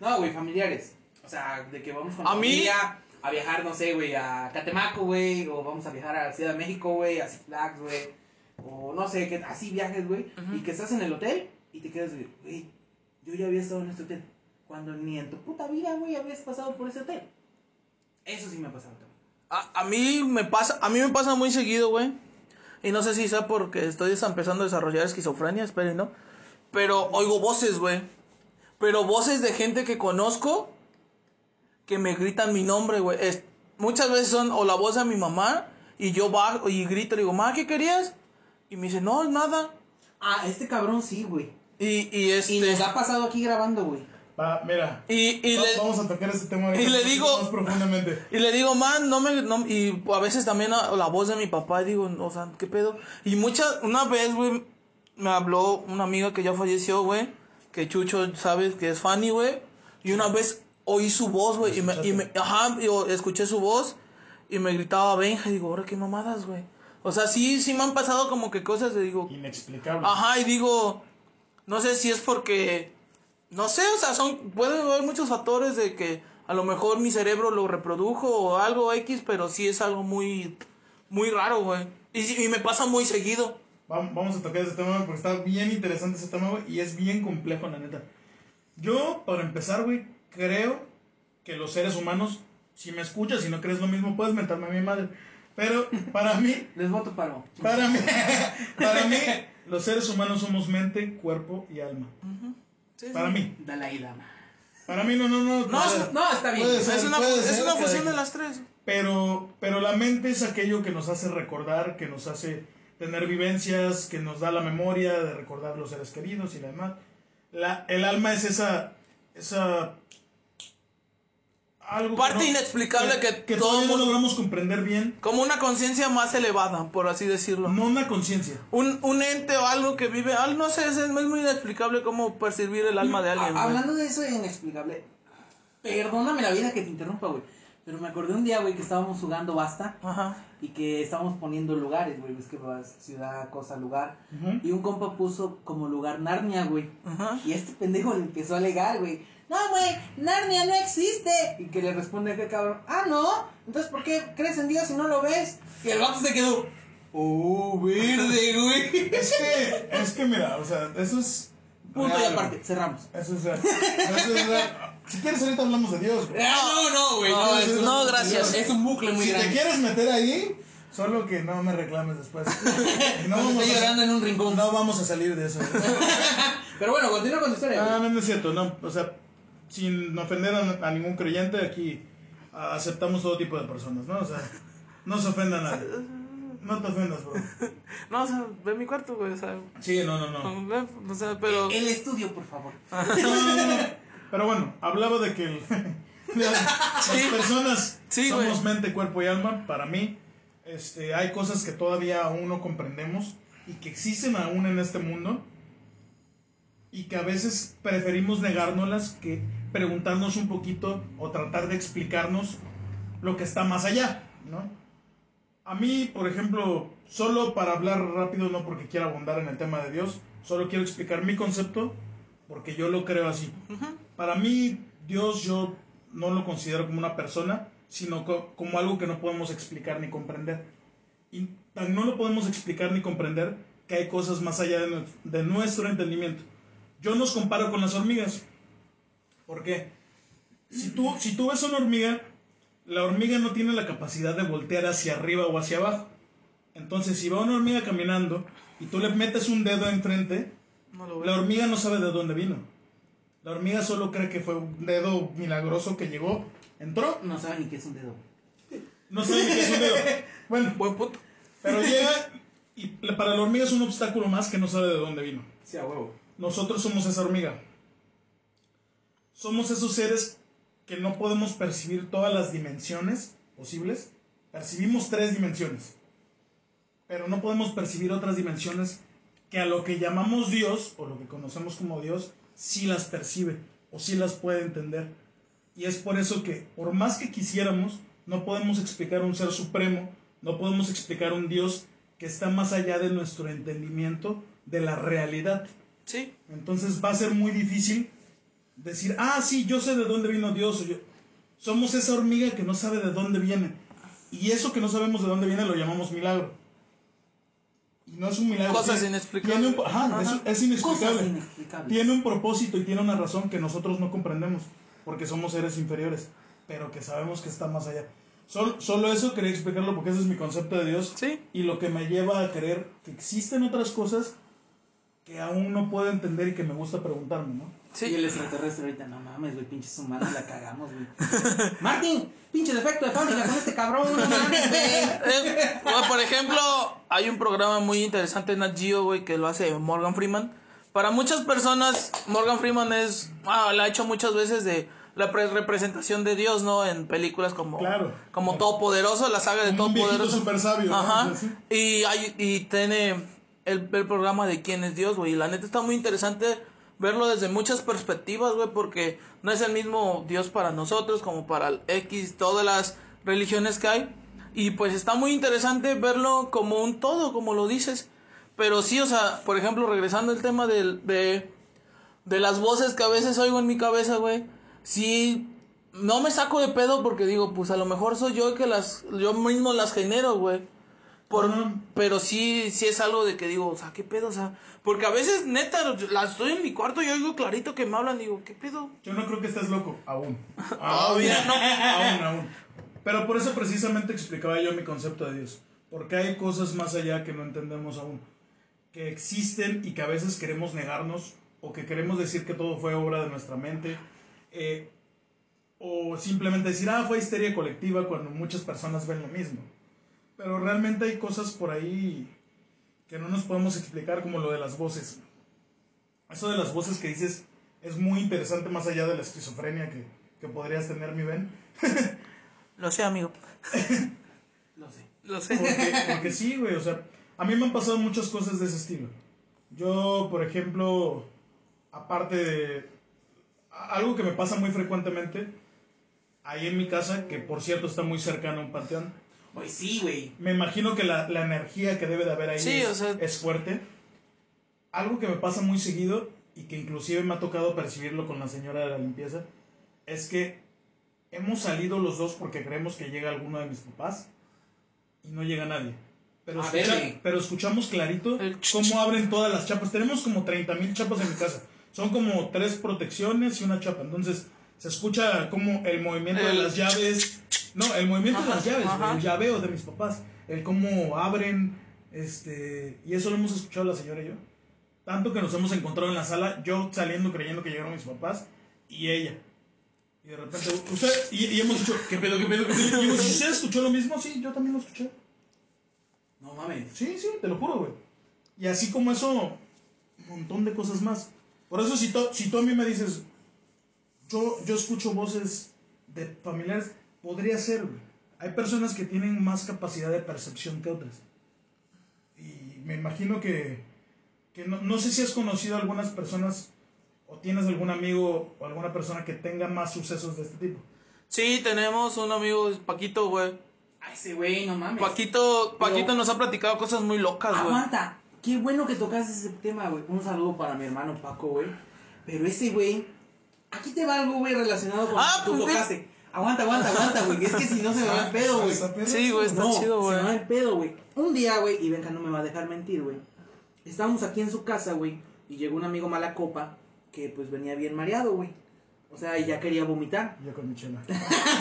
No, güey, familiares. O sea, de que vamos con A la mí- familia a viajar, no sé, güey, a Catemaco, güey, o vamos a viajar a Ciudad de México, güey, a Six Flags, güey, o no sé, que así viajes, güey, y que estás en el hotel y te quedas, güey, güey, yo ya había estado en este hotel, cuando ni en tu puta vida, güey, habías pasado por ese hotel. Eso sí me ha pasado también. A, a mí me pasa, a mí me pasa muy seguido, güey. Y no sé si sea porque estoy empezando a desarrollar esquizofrenia, esperen, ¿no? Pero oigo voces, güey. Pero voces de gente que conozco que me gritan mi nombre, güey. Muchas veces son o la voz de mi mamá y yo bajo y grito, le digo, ma, ¿qué querías? Y me dice, no, nada. Ah, este cabrón sí, güey. Y, y este. Y nos ha pasado aquí grabando, güey. Va, mira. y, y Va- le, Vamos a tocar ese tema y le digo- más profundamente. Y le digo, man, no me. No, y a veces también a- la voz de mi papá, y digo, o sea, ¿qué pedo? Y muchas. Una vez, güey, me habló una amiga que ya falleció, güey. Que Chucho, sabes, que es Fanny, güey. Y una vez oí su voz, güey. Y me, y me. Ajá, yo escuché su voz. Y me gritaba Benja. Y digo, ahora qué mamadas, güey. O sea, sí, sí me han pasado como que cosas de digo. Inexplicable. Ajá, y digo, no sé si es porque, no sé, o sea, son, puede haber muchos factores de que a lo mejor mi cerebro lo reprodujo o algo X, pero sí es algo muy, muy raro, güey. Y, y me pasa muy seguido. Vam- Vamos a tocar ese tema porque está bien interesante ese tema, güey, y es bien complejo, la neta. Yo, para empezar, güey, creo que los seres humanos, si me escuchas, si no crees lo mismo, puedes mentarme a mi madre. Pero para mí, Les voto paro. para mí, para mí, los seres humanos somos mente, cuerpo y alma. Para mí. Dale ahí, dama. Para mí, no, no, no. No, es- No, está bien. Ser. Es una, es ser, una fusión de las tres. Pero, pero la mente es aquello que nos hace recordar, que nos hace tener vivencias, que nos da la memoria de recordar los seres queridos y demás. La, el alma es esa, esa algo que Parte inexplicable que que todo todavía no logramos comprender bien. Como una conciencia más elevada, por así decirlo. No una conciencia. Un, un ente o algo que vive, al no sé, es, es muy inexplicable cómo percibir el alma de alguien. A- hablando de eso inexplicable, perdóname la vida que te interrumpa, güey. Pero me acordé un día, güey, que estábamos jugando basta Ajá. y que estábamos poniendo lugares, güey. Ves que vas ciudad, cosa, lugar. Ujú. Y un compa puso como lugar Narnia, güey. Ajá. Y este pendejo le empezó a alegar, güey. No, güey, Narnia no existe. Y que le responde aquel cabrón, ah, no. Entonces, ¿por qué crees en Dios si no lo ves? Y el vato se quedó, oh, verde, güey. Es que, es que mira, o sea, eso es. Punto y real, aparte, güey. cerramos. Eso es real. Eso es real. Si quieres, ahorita hablamos de Dios, güey. Ah, no, no, güey. No, No, es un- no, gracias. Es un bucle muy Si te grande. quieres meter ahí, solo que no me reclames después. No vamos, esté a, llorando en un rincón. no vamos a salir de eso. Pero bueno, continúa con tu historia. Ah, no, no es cierto, no. O sea, sin ofender a, a ningún creyente, aquí aceptamos todo tipo de personas, ¿no? O sea, no se ofenda a nadie. No te ofendas, bro. No, o sea, ve mi cuarto, güey, o sea, Sí, no, no, no. ve, o sea, pero... El estudio, por favor. No, no, no. Pero bueno, hablaba de que el- las Sí. personas Sí, somos güey. mente, cuerpo y alma. Para mí, este, hay cosas que todavía aún no comprendemos y que existen aún en este mundo y que a veces preferimos negárnoslas que preguntarnos un poquito o tratar de explicarnos lo que está más allá, ¿no? A mí, por ejemplo, solo para hablar rápido, no porque quiera abundar en el tema de Dios, solo quiero explicar mi concepto porque yo lo creo así. Para mí, Dios yo no lo considero como una persona, sino co- como algo que no podemos explicar ni comprender. Y tan no lo podemos explicar ni comprender que hay cosas más allá de nuestro entendimiento. Yo nos comparo con las hormigas. ¿Por qué? Si tú, si tú ves una hormiga, la hormiga no tiene la capacidad de voltear hacia arriba o hacia abajo. Entonces, si va una hormiga caminando y tú le metes un dedo enfrente, No lo la hormiga no sabe de dónde vino. La hormiga solo cree que fue un dedo milagroso que llegó, entró, No saben ni qué es un dedo. no sabe ni qué es un dedo. Bueno, Buen punto. pero llega y para la hormiga es un obstáculo más que no sabe de dónde vino. Sí, a huevo. Nosotros somos esa hormiga. Somos esos seres que no podemos percibir todas las dimensiones posibles. Percibimos tres dimensiones. Pero no podemos percibir otras dimensiones que a lo que llamamos Dios, o lo que conocemos como Dios, sí las percibe o sí las puede entender. Y es por eso que, por más que quisiéramos, no podemos explicar un ser supremo, no podemos explicar un Dios que está más allá de nuestro entendimiento de la realidad. Sí. Entonces va a ser muy difícil decir, ah, sí, yo sé de dónde vino Dios. o yo- Somos esa hormiga que no sabe de dónde viene. Y eso que no sabemos de dónde viene lo llamamos milagro. Y no es un milagro. Cosas tiene- inexplicables. tiene un- ajá, Ajá. Es, es inexplicable. Cosas inexplicables. Tiene un propósito y tiene una razón que nosotros no comprendemos. Porque somos seres inferiores. Pero que sabemos que está más allá. Sol- solo eso quería explicarlo porque ese es mi concepto de Dios. Sí. Y lo que me lleva a creer que existen otras cosas que aún no puedo entender y que me gusta preguntarme, ¿no? Y Sí. el extraterrestre ahorita, no mames, güey, pinches humanos la cagamos, güey. Martín, pinche defecto de fábrica con este cabrón, no mames, güey. Eh, bueno, por ejemplo, hay un programa muy interesante en Nat Geo, güey, que lo hace Morgan Freeman. Para muchas personas, Morgan Freeman es, ah, la ha hecho muchas veces de la pre- representación de Dios, ¿no? En películas como, Claro. como Todopoderoso, la saga de Como un viejito Todopoderoso. súper sabio. Ajá. Y, hay, y tiene el, el programa de quién es Dios, güey. Y la neta está muy interesante verlo desde muchas perspectivas, güey, porque no es el mismo Dios para nosotros como para el X, todas las religiones que hay. Y pues está muy interesante verlo como un todo, como lo dices. Pero sí, o sea, por ejemplo, regresando al tema del, de, de las voces que a veces oigo en mi cabeza, güey. Sí, no me saco de pedo porque digo, pues a lo mejor soy yo que las, yo mismo las genero, güey. Por, pero sí, sí es algo de que digo, o sea, ¿qué pedo? O sea, porque a veces, neta, las estoy en mi cuarto y oigo clarito que me hablan, digo, ¿qué pedo? Yo no creo que estés loco, aún. No. aún, aún. Pero por eso precisamente explicaba yo mi concepto de Dios. Porque hay cosas más allá que no entendemos aún. Que existen y que a veces queremos negarnos. O que queremos decir que todo fue obra de nuestra mente. eh, o simplemente decir, ah, fue histeria colectiva cuando muchas personas ven lo mismo. Pero realmente hay cosas por ahí que no nos podemos explicar como lo de las voces. Eso de las voces que dices es muy interesante más allá de la esquizofrenia que, que podrías tener, mi Ben. Lo sé, amigo. Lo sé. Lo sé. Porque, porque sí, güey, o sea, a mí me han pasado muchas cosas de ese estilo. Yo, por ejemplo, aparte de algo que me pasa muy frecuentemente, ahí en mi casa, que por cierto está muy cercano a un panteón, Pues sí, güey. me imagino que la, la energía que debe de haber ahí Sí, es, o sea- es fuerte. Algo que me pasa muy seguido y que inclusive me ha tocado percibirlo con la señora de la limpieza es que hemos salido los dos porque creemos que llega alguno de mis papás y no llega nadie. Pero, escucha- pero escuchamos clarito cómo abren todas las chapas. Tenemos como 30 mil chapas en mi casa. Son como tres protecciones y una chapa. Entonces se escucha como el movimiento de las llaves. No, el movimiento de las Ajá, llaves, ajá. el llaveo de mis papás. El cómo abren. Este, y eso lo hemos escuchado la señora y yo. Tanto que nos hemos encontrado en la sala, yo saliendo creyendo que llegaron mis papás y ella. Y de repente, usted, y, y hemos dicho, ¿qué pedo, qué pedo, qué pedo? Y digo, ¿usted escuchó lo mismo? Sí, yo también lo escuché. No mames. Sí, sí, te lo juro, güey. Y así como eso, un montón de cosas más. Por eso, si, tú- si tú a mí me dices, yo, yo escucho voces de familiares, podría ser, güey. Hay personas que tienen más capacidad de percepción que otras. Y me imagino que, que no, no sé si has conocido a algunas personas o tienes algún amigo o alguna persona que tenga más sucesos de este tipo. Sí, tenemos un amigo, Paquito, güey. Ay, ese güey, no mames. Paquito, Paquito Pero- nos ha platicado cosas muy locas, güey. Aguanta. Qué bueno que tocaste ese tema, güey. Un saludo para mi hermano Paco, güey. Pero ese güey. Aquí te va algo, güey, relacionado con Ah, lo que tú pues, tocaste. Aguanta, aguanta, aguanta, güey. Es que si no se me va el pedo, güey. Sí, güey, está no, chido, güey. Se me va el pedo, güey. Un día, güey, y Benja no me va a dejar mentir, güey. Estábamos aquí en su casa, güey. Y llegó un amigo mala copa que pues venía bien mareado, güey. O sea, y ya quería vomitar. Yo con mi chela.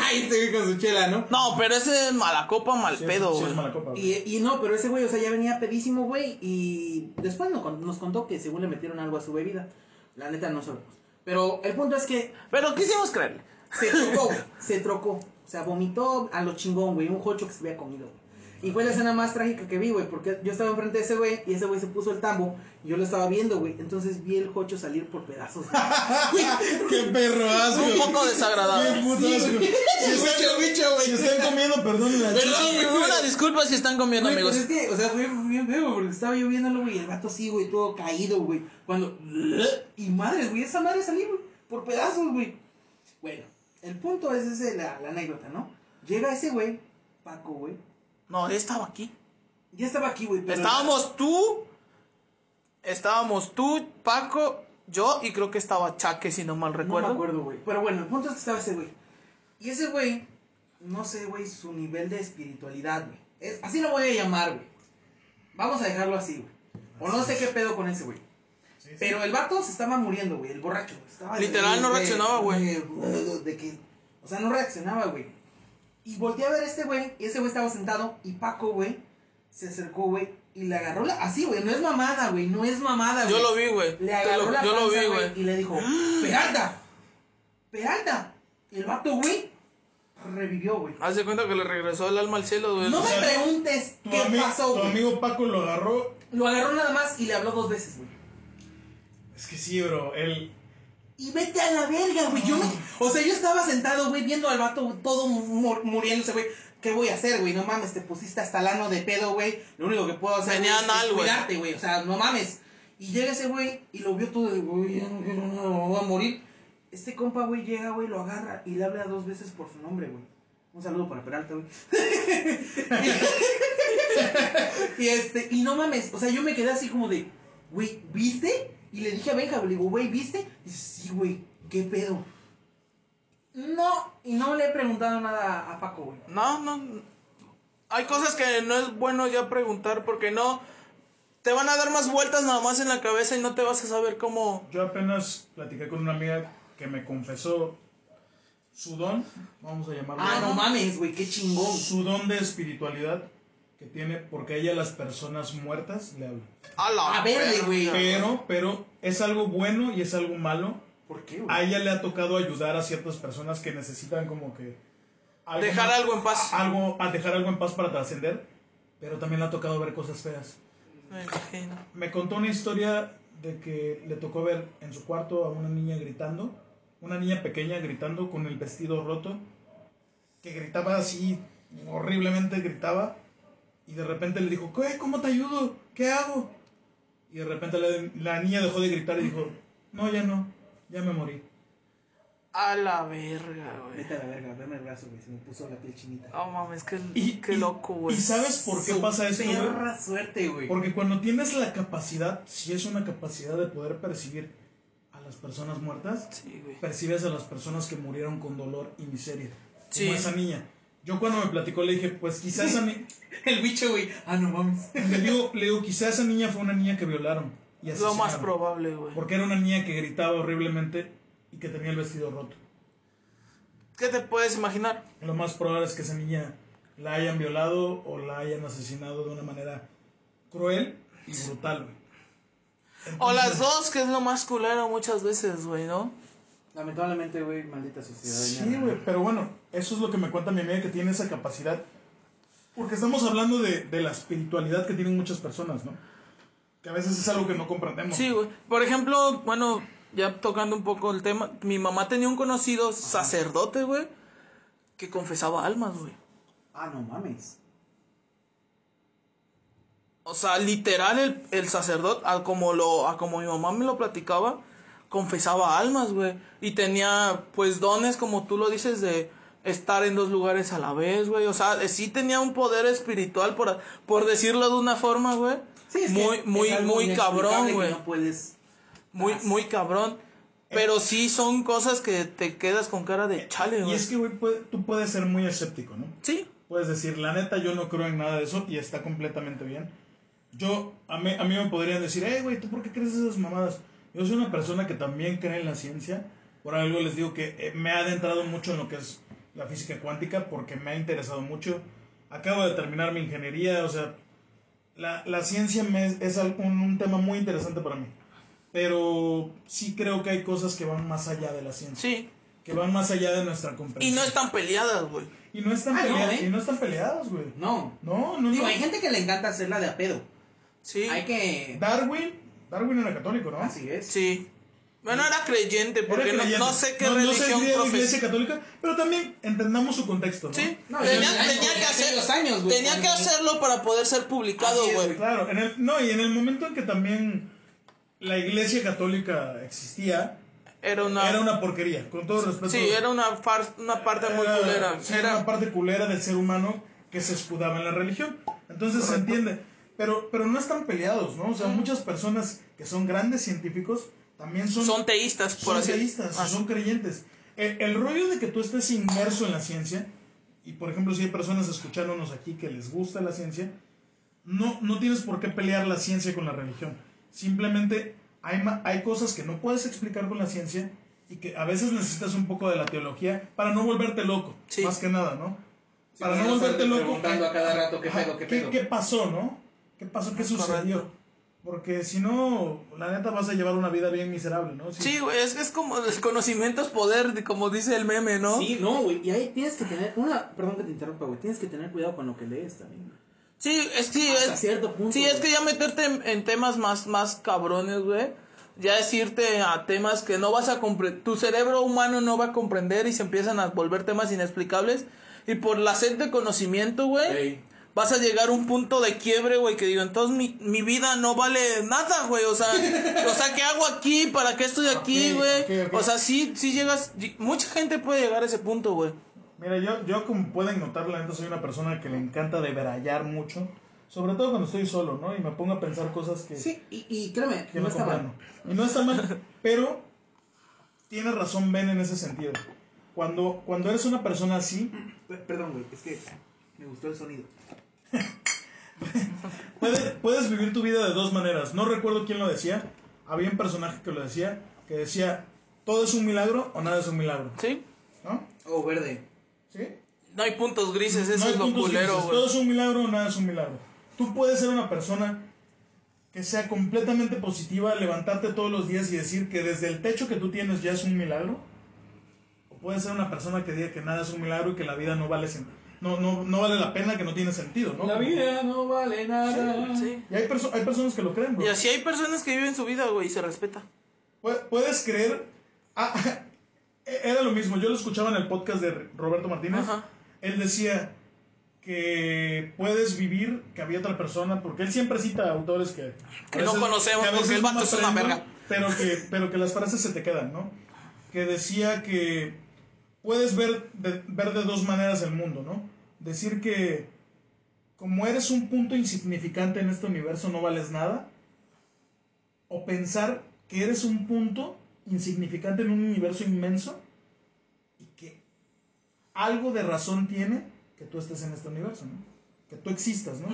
Ahí estoy con su chela, ¿no? No, pero ese es mala copa, mal Sí, pedo, sí güey. es mala copa, güey. Y, y no, pero ese güey, o sea, ya venía pedísimo, güey. Y después nos contó que según le metieron algo a su bebida. La neta no sabemos. Pero el punto es que Pero quisimos creerle. se trocó. Se trocó. O sea, vomitó a lo chingón, güey. Un jocho que se había comido. Y fue la escena más trágica que vi, güey. Porque yo estaba enfrente de ese güey y ese güey se puso el tambo. Y yo lo estaba viendo, güey. Entonces vi el jocho salir por pedazos. güey. ¡Qué perro asco! Un poco desagradable. ¡Qué puto asco! Si están, si están comiendo, perdón la Perdón, chica. güey, una disculpa si están comiendo, Güey, amigos. pues es que, o sea, fue bien feo, porque estaba yo viéndolo, güey, y el vato así, güey, todo caído, güey. Cuando. Y madre, güey, esa madre salió, güey, por pedazos, güey. Bueno, el punto es ese, la, la anécdota, ¿no? Llega ese güey, Paco, güey. No, él estaba aquí. Ya estaba aquí, güey. Estábamos tú, estábamos tú, Paco, yo y creo que estaba Chaque, si no mal No me recuerdo. acuerdo, güey. Pero bueno, el punto es que estaba ese güey. Y ese güey, no sé, güey, su nivel de espiritualidad, güey. Es- así lo voy a llamar, güey. Vamos a dejarlo así, güey. O no sé qué pedo con ese, güey. Sí, sí. Pero el vato se estaba muriendo, güey, el borracho. güey. Estaba Literal, no reaccionaba, güey. De, de que, o sea, no reaccionaba, güey. Y volteé a ver a este güey, y ese güey estaba sentado, y Paco, güey, se acercó, güey, y le agarró la, así, güey, no es mamada, güey, no es mamada, güey. Yo lo vi, güey. Le agarró lo- la Yo lo vi, güey, güey. y le dijo, Peralta, Peralta. Y el vato, güey, revivió, güey. Haz de cuenta que le regresó el alma al cielo, güey. No me sea, preguntes Tu, qué ami- pasó, tu güey. amigo Paco lo agarró. Lo agarró nada más y le habló dos veces, güey. Es que sí, bro. Él. Y vete a la verga, güey. Yo me... O sea, yo estaba sentado, güey, viendo al vato todo mu- muriéndose, güey. ¿Qué voy a hacer, güey? No mames, te pusiste hasta el ano de pedo, güey. Lo único que puedo hacer güey, es cuidarte, güey. O sea, no mames. Y llega ese güey y lo vio todo de, güey, ya no quiero nada, voy a morir. Este compa, güey, llega, güey, lo agarra y le habla dos veces por su nombre, güey. Un saludo para Peralta, güey. y este, y no mames, o sea, yo me quedé así como de, güey, ¿viste? Y le dije a Benja, le digo, güey, ¿viste? Y dice, sí, güey, ¿qué pedo? No, y no le he preguntado nada a Paco, güey. No, no. Hay cosas que no es bueno ya preguntar porque no. Te van a dar más vueltas nada más en la cabeza y no te vas a saber cómo. Yo apenas platiqué con una amiga que me confesó su don. Vamos a llamarlo. Ah, no mames, güey, qué chingón. Su don de espiritualidad que tiene porque ella las personas muertas le habla. A la A verle, güey. Pero, pero es algo bueno y es algo malo. ¿Por qué, güey? A ella le ha tocado ayudar a ciertas personas que necesitan como que... Dejar algo en paz. a- Algo, a dejar algo en paz para trascender. Pero también le ha tocado ver cosas feas. Me imagino. Me contó una historia de que le tocó ver en su cuarto a una niña gritando. Una niña pequeña gritando con el vestido roto. Que gritaba así, horriblemente gritaba. Y de repente le dijo, ¿qué? ¿Cómo te ayudo? ¿Qué hago? Y de repente la, la niña dejó de gritar y dijo, no, ya no, ya me morí. A la verga, güey. Vete a la verga, veme el brazo, güey, se me puso la piel chinita. No mames, qué, Y, qué y- loco, güey. ¿Y sabes por qué Su pasa esto? güey? perra suerte, güey. Porque cuando tienes la capacidad, si es una capacidad de poder percibir a las personas muertas, Sí, güey. percibes a las personas que murieron con dolor y miseria. Como Sí. esa niña. Yo cuando me platicó le dije, pues quizá esa niña... El bicho, güey. Ah, no mames. le, digo, le digo, quizá esa niña fue una niña que violaron. Y Lo más probable, güey. Porque era una niña que gritaba horriblemente y que tenía el vestido roto. ¿Qué te puedes imaginar? Lo más probable es que esa niña la hayan violado o la hayan asesinado de una manera cruel y brutal, güey. O las dos, que es lo más culero muchas veces, güey, ¿no? Lamentablemente, güey, maldita sociedad. Sí, güey, pero bueno, eso es lo que me cuenta mi amiga que tiene esa capacidad. Porque estamos hablando de, de la espiritualidad que tienen muchas personas, ¿no? Que a veces es algo que no comprendemos. Sí, güey. Por ejemplo, bueno, ya tocando un poco el tema, mi mamá tenía un conocido sacerdote, güey, que confesaba almas, güey. Ah, no mames. O sea, literal el, el sacerdote, a como lo, a como mi mamá me lo platicaba, confesaba almas, güey. Y tenía, pues, dones, como tú lo dices, de estar en dos lugares a la vez, güey. O sea, eh, sí tenía un poder espiritual, por, por decirlo de una forma, güey. Sí, es muy, es muy, muy cabrón, güey. No puedes. Muy, muy cabrón. Pero sí son cosas que te quedas con cara de chale, Y güey. es que, güey, tú puedes ser muy escéptico, ¿no? Sí, Puedes decir, la neta, yo no creo en nada de eso y está completamente bien. Yo, a mí, a mí me podrían decir, hey, güey, ¿tú por qué crees esas mamadas? Yo soy una persona que también cree en la ciencia. Por algo les digo que eh, me ha adentrado mucho en lo que es la física cuántica porque me ha interesado mucho. Acabo de terminar mi ingeniería, o sea, la, la ciencia me es, es un, un tema muy interesante para mí. Pero sí creo que hay cosas que van más allá de la ciencia. sí. Que van más allá de nuestra Y comprensión. no están peleadas, güey. Y no están, Ah, no, pelea- ¿eh? y no están peleados, güey. No. No, no, Digo, no. hay gente que le encanta hacerla de a pedo. Sí. Hay que. Darwin, Darwin era católico, ¿no? Así es. Sí. Bueno, era creyente, Era porque no, creyente. no sé qué No- no religión sé qué profes- iglesia católica, pero también entendamos su contexto, ¿no? Sí, No, tenía, tenía en que hacer, años, güey, tenía que hacerlo para poder ser publicado, es, güey. Claro, en el, no, y en el momento en que también la iglesia católica existía, Era una, era una porquería, con todo respeto. sí, era una far- una parte muy Era- culera. sí, Era una parte culera del ser humano que se escudaba en la religión. Entonces se Correcto. entiende. Pero, pero no están peleados, ¿no? O sea, muchas personas que son grandes científicos también son, son teístor, por son así teístas, Ah, son creyentes. el, el rollo de que tú estés inmerso en la ciencia, y por ejemplo, si hay personas escuchándonos aquí que les gusta la ciencia, no, no tienes por qué pelear la ciencia con la religión. Simplemente hay, hay cosas que no puedes explicar con la ciencia y que a veces necesitas un poco de la teología para no volverte loco, Sí. más que nada, ¿no? Sí, para no volverte loco. preguntando a cada rato, ¿qué pedo, qué pedo? pasó, no? ¿Qué pasó? ¿Qué Es sucedió? correcto. Porque si no, la neta vas a llevar una vida bien miserable, ¿no? Sí, güey, es, es como el conocimiento es poder, de- como dice el meme, ¿no? Sí, no, güey. Y ahí tienes que tener. Una, perdón que te interrumpa, güey. Tienes que tener cuidado con lo que lees también. Sí, es que Hasta es, cierto punto. sí, es que ya meterte en, en temas más, más cabrones, güey. Ya es irte a temas que no vas a comprender. Tu cerebro humano no va a comprender y se empiezan a volver temas inexplicables. Y por la sed de conocimiento, güey, Ey. Vas a llegar a un punto de quiebre, güey, que digo, entonces mi, mi vida no vale nada, güey. O sea, o sea, ¿qué hago aquí? ¿Para qué estoy aquí, güey? O sea, sí, sí llegas. Mucha gente puede llegar a ese punto, güey. Mira, yo, yo como pueden notar, la neta soy una persona que le encanta debrayar mucho. Sobre todo cuando estoy solo, ¿no? Y me pongo a pensar cosas que, Sí, y, y créeme, que no está mal. comprendo. Y no está mal, pero tiene razón Ben en ese sentido. Cuando, cuando eres una persona así, Perdón, güey. Es que me gustó el sonido. puedes, puedes vivir tu vida de dos maneras. No recuerdo quién lo decía. Había un personaje que lo decía, que decía, todo es un milagro o nada es un milagro. ¿Sí? ¿No? Oh, verde. ¿Sí? No hay puntos grises, eso no hay es lo puntos culero, grises. Todo es un milagro o nada es un milagro. Tú puedes ser una persona que sea completamente positiva, levantarte todos los días y decir que desde el techo que tú tienes ya es un milagro. O puedes ser una persona que diga que nada es un milagro y que la vida no vale, no, no, no vale la pena, que no tiene sentido, ¿no? La vida no vale nada. Sí. Y hay, perso- hay personas que lo creen, bro. Y así hay personas que viven su vida, güey, y se respeta. Pu- Puedes creer. Ah, era lo mismo. Yo lo escuchaba en el podcast de Roberto Martínez. Ajá. Él decía que puedes vivir que había otra persona, porque él siempre cita autores que, Que a no conocemos, que a porque el vato es una verga. Pero que, pero que las frases se te quedan, ¿no? Que decía que puedes ver de, ver de dos maneras el mundo, ¿no? Decir que como eres un punto insignificante en este universo no vales nada, o pensar que eres un punto insignificante en un universo inmenso y que algo de razón tiene que tú estés en este universo, ¿no? Que tú existas, ¿no?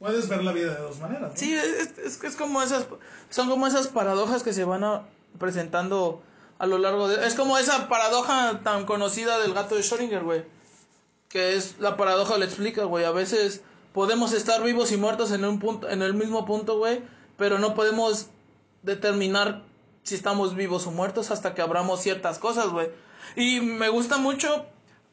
Puedes ver la vida de dos maneras, ¿no? Sí, es, es, es como esas, son como esas paradojas que se van a- presentando a lo largo de... Es como esa paradoja tan conocida del gato de Schrödinger, güey. Que es la paradoja lo explica, güey. A veces podemos estar vivos y muertos en un punto, en el mismo punto, güey, pero no podemos determinar si estamos vivos o muertos hasta que abramos ciertas cosas, güey. Y me gusta mucho,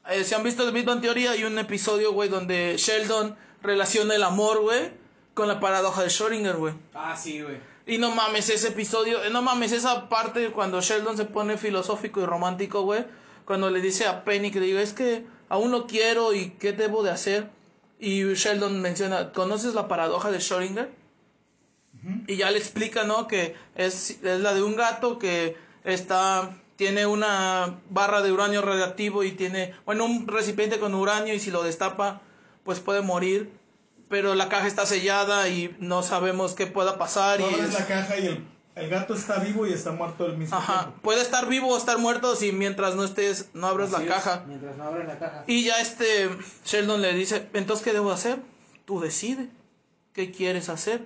eh, si han visto el Big Bang Theory, hay un episodio, güey, donde Sheldon relaciona el amor, güey, con la paradoja de Schrödinger, güey. Ah, sí, güey. Y no mames ese episodio, eh, no mames esa parte cuando Sheldon se pone filosófico y romántico, güey. Cuando le dice a Penny que le diga, es que aún lo quiero y qué debo de hacer. Y Sheldon menciona, ¿conoces la paradoja de Schrödinger? Y ya le explica, ¿no? Que es, es la de un gato que está, tiene una barra de uranio radiactivo y tiene, bueno, un recipiente con uranio y si lo destapa, pues puede morir. Pero la caja está sellada y no sabemos qué pueda pasar. Y abres es- la caja y el, el gato está vivo y está muerto al mismo Ajá, tiempo. puede estar vivo o estar muerto si mientras no estés, no abres Así la es, caja. Mientras no abren la caja. Y ya este Sheldon le dice, entonces ¿qué debo hacer? Tú decide. ¿Qué quieres hacer?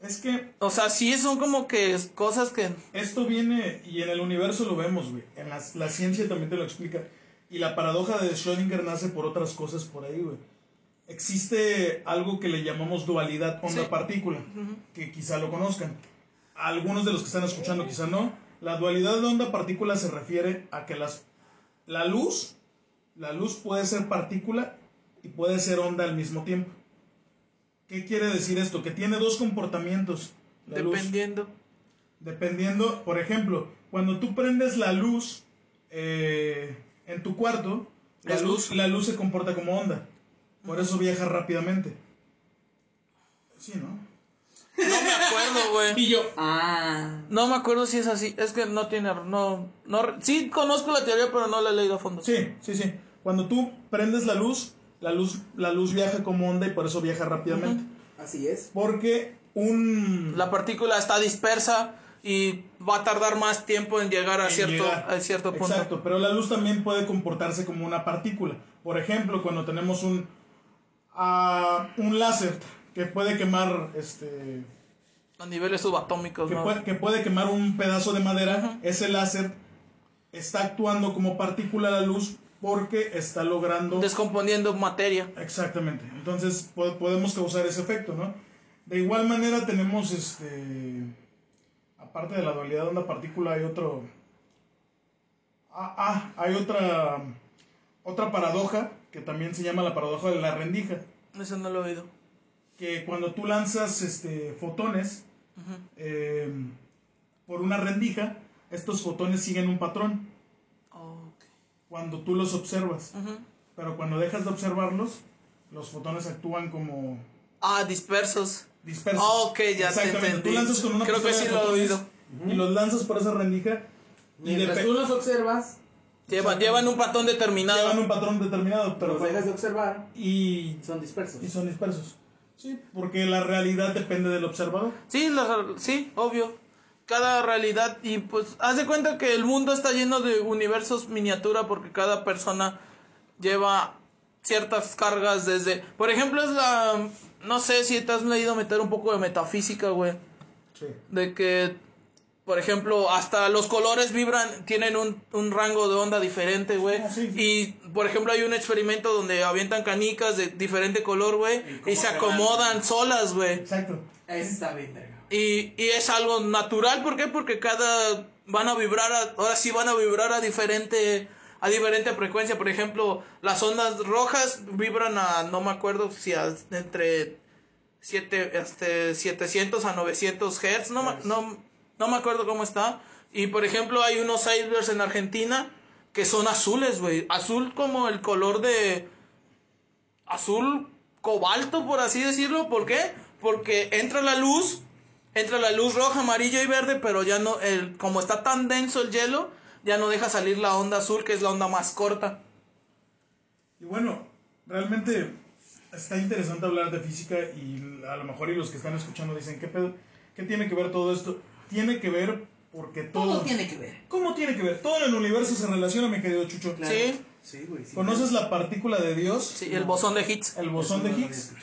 Es que O sea, sí son como que cosas que... esto viene, y en el universo lo vemos, güey. En la, la ciencia también te lo explica. Y la paradoja de Schrödinger nace por otras cosas por ahí, güey. Existe algo que le llamamos dualidad onda-partícula, que quizá lo conozcan. Algunos de los que están escuchando quizá no. La dualidad de onda-partícula se refiere a que las, la luz, la luz puede ser partícula y puede ser onda al mismo tiempo. ¿Qué quiere decir esto? Que tiene dos comportamientos. La luz. Dependiendo. Dependiendo, por ejemplo, cuando tú prendes la luz eh, en tu cuarto, la luz. la luz se comporta como onda. Por eso viaja rápidamente. Sí, ¿no? No me acuerdo, güey. Y yo, ah. No me acuerdo si es así. Es que no tiene... No, no, sí conozco la teoría, pero no la he leído a fondo. Sí, sí, sí. Cuando tú prendes la luz, la luz, la luz viaja como onda y por eso viaja rápidamente. Así es. Porque un... La partícula está dispersa y va a tardar más tiempo en llegar a en cierto, llegar. a cierto punto. Exacto, pero la luz también puede comportarse como una partícula. Por ejemplo, cuando tenemos un, ah, un láser que puede quemar este A niveles subatómicos, que, ¿no? puede, que puede quemar un pedazo de madera, ese láser está actuando como partícula a la luz porque está logrando Descomponiendo materia. Exactamente. Entonces po- podemos causar ese efecto, ¿no? De igual manera tenemos este aparte de la dualidad onda-partícula hay otro ah, ah, hay otra otra paradoja que también se llama la paradoja de la rendija, Eso no lo he oído. que cuando tú lanzas este fotones eh, por una rendija, estos fotones siguen un patrón Ok. cuando tú los observas, Ujú. pero cuando dejas de observarlos, los fotones actúan como Ah, dispersos. dispersos. Ok, ya te Exactamente. entendí. Tú lanzas con una Creo que sí lo he oído. Y los lanzas por esa rendija y Mientras depe- tú los observas, Llevan, llevan un patrón determinado. llevan un patrón determinado, pero los dejas de observar, y, son dispersos. y son dispersos. Sí, porque la realidad depende del observador. Sí, la- sí, obvio. Cada realidad y pues haz de cuenta que el mundo está lleno de universos miniatura porque cada persona lleva ciertas cargas desde, por ejemplo, es la no sé si te has leído meter un poco de metafísica, güey, Sí. de que por ejemplo, hasta los colores vibran, tienen un, un rango de onda diferente, güey. Ah, sí. Y, por ejemplo, hay un experimento donde avientan canicas de diferente color, güey. ¿Y se van? acomodan solas, güey. Exacto. Ese está bien. Y, y es algo natural, ¿por qué? Porque cada van a vibrar, a- ahora sí van a vibrar a diferente a diferente frecuencia. Por ejemplo, las ondas rojas vibran a, no me acuerdo si a, entre siete, este, 700 a 900 Hz, no, me- no, no me acuerdo cómo está. Y por ejemplo, hay unos icebergs en Argentina que son azules, güey. Azul como el color de, azul cobalto, por así decirlo. ¿Por qué? Porque entra la luz, entra la luz roja, amarilla y verde, pero ya no, el, como está tan denso el hielo, ya no deja salir la onda azul, que es la onda más corta. Y bueno, realmente está interesante hablar de física y a lo mejor y los que están escuchando dicen, ¿qué pedo? ¿Qué tiene que ver todo esto? Tiene que ver porque todo... Todo tiene que ver. ¿Cómo tiene que ver? Todo en el universo se relaciona, mi querido Chucho. Claro. Sí. Sí, güey. Sí, ¿Conoces la partícula de Dios? Sí, el bosón de Higgs. El bosón de Higgs.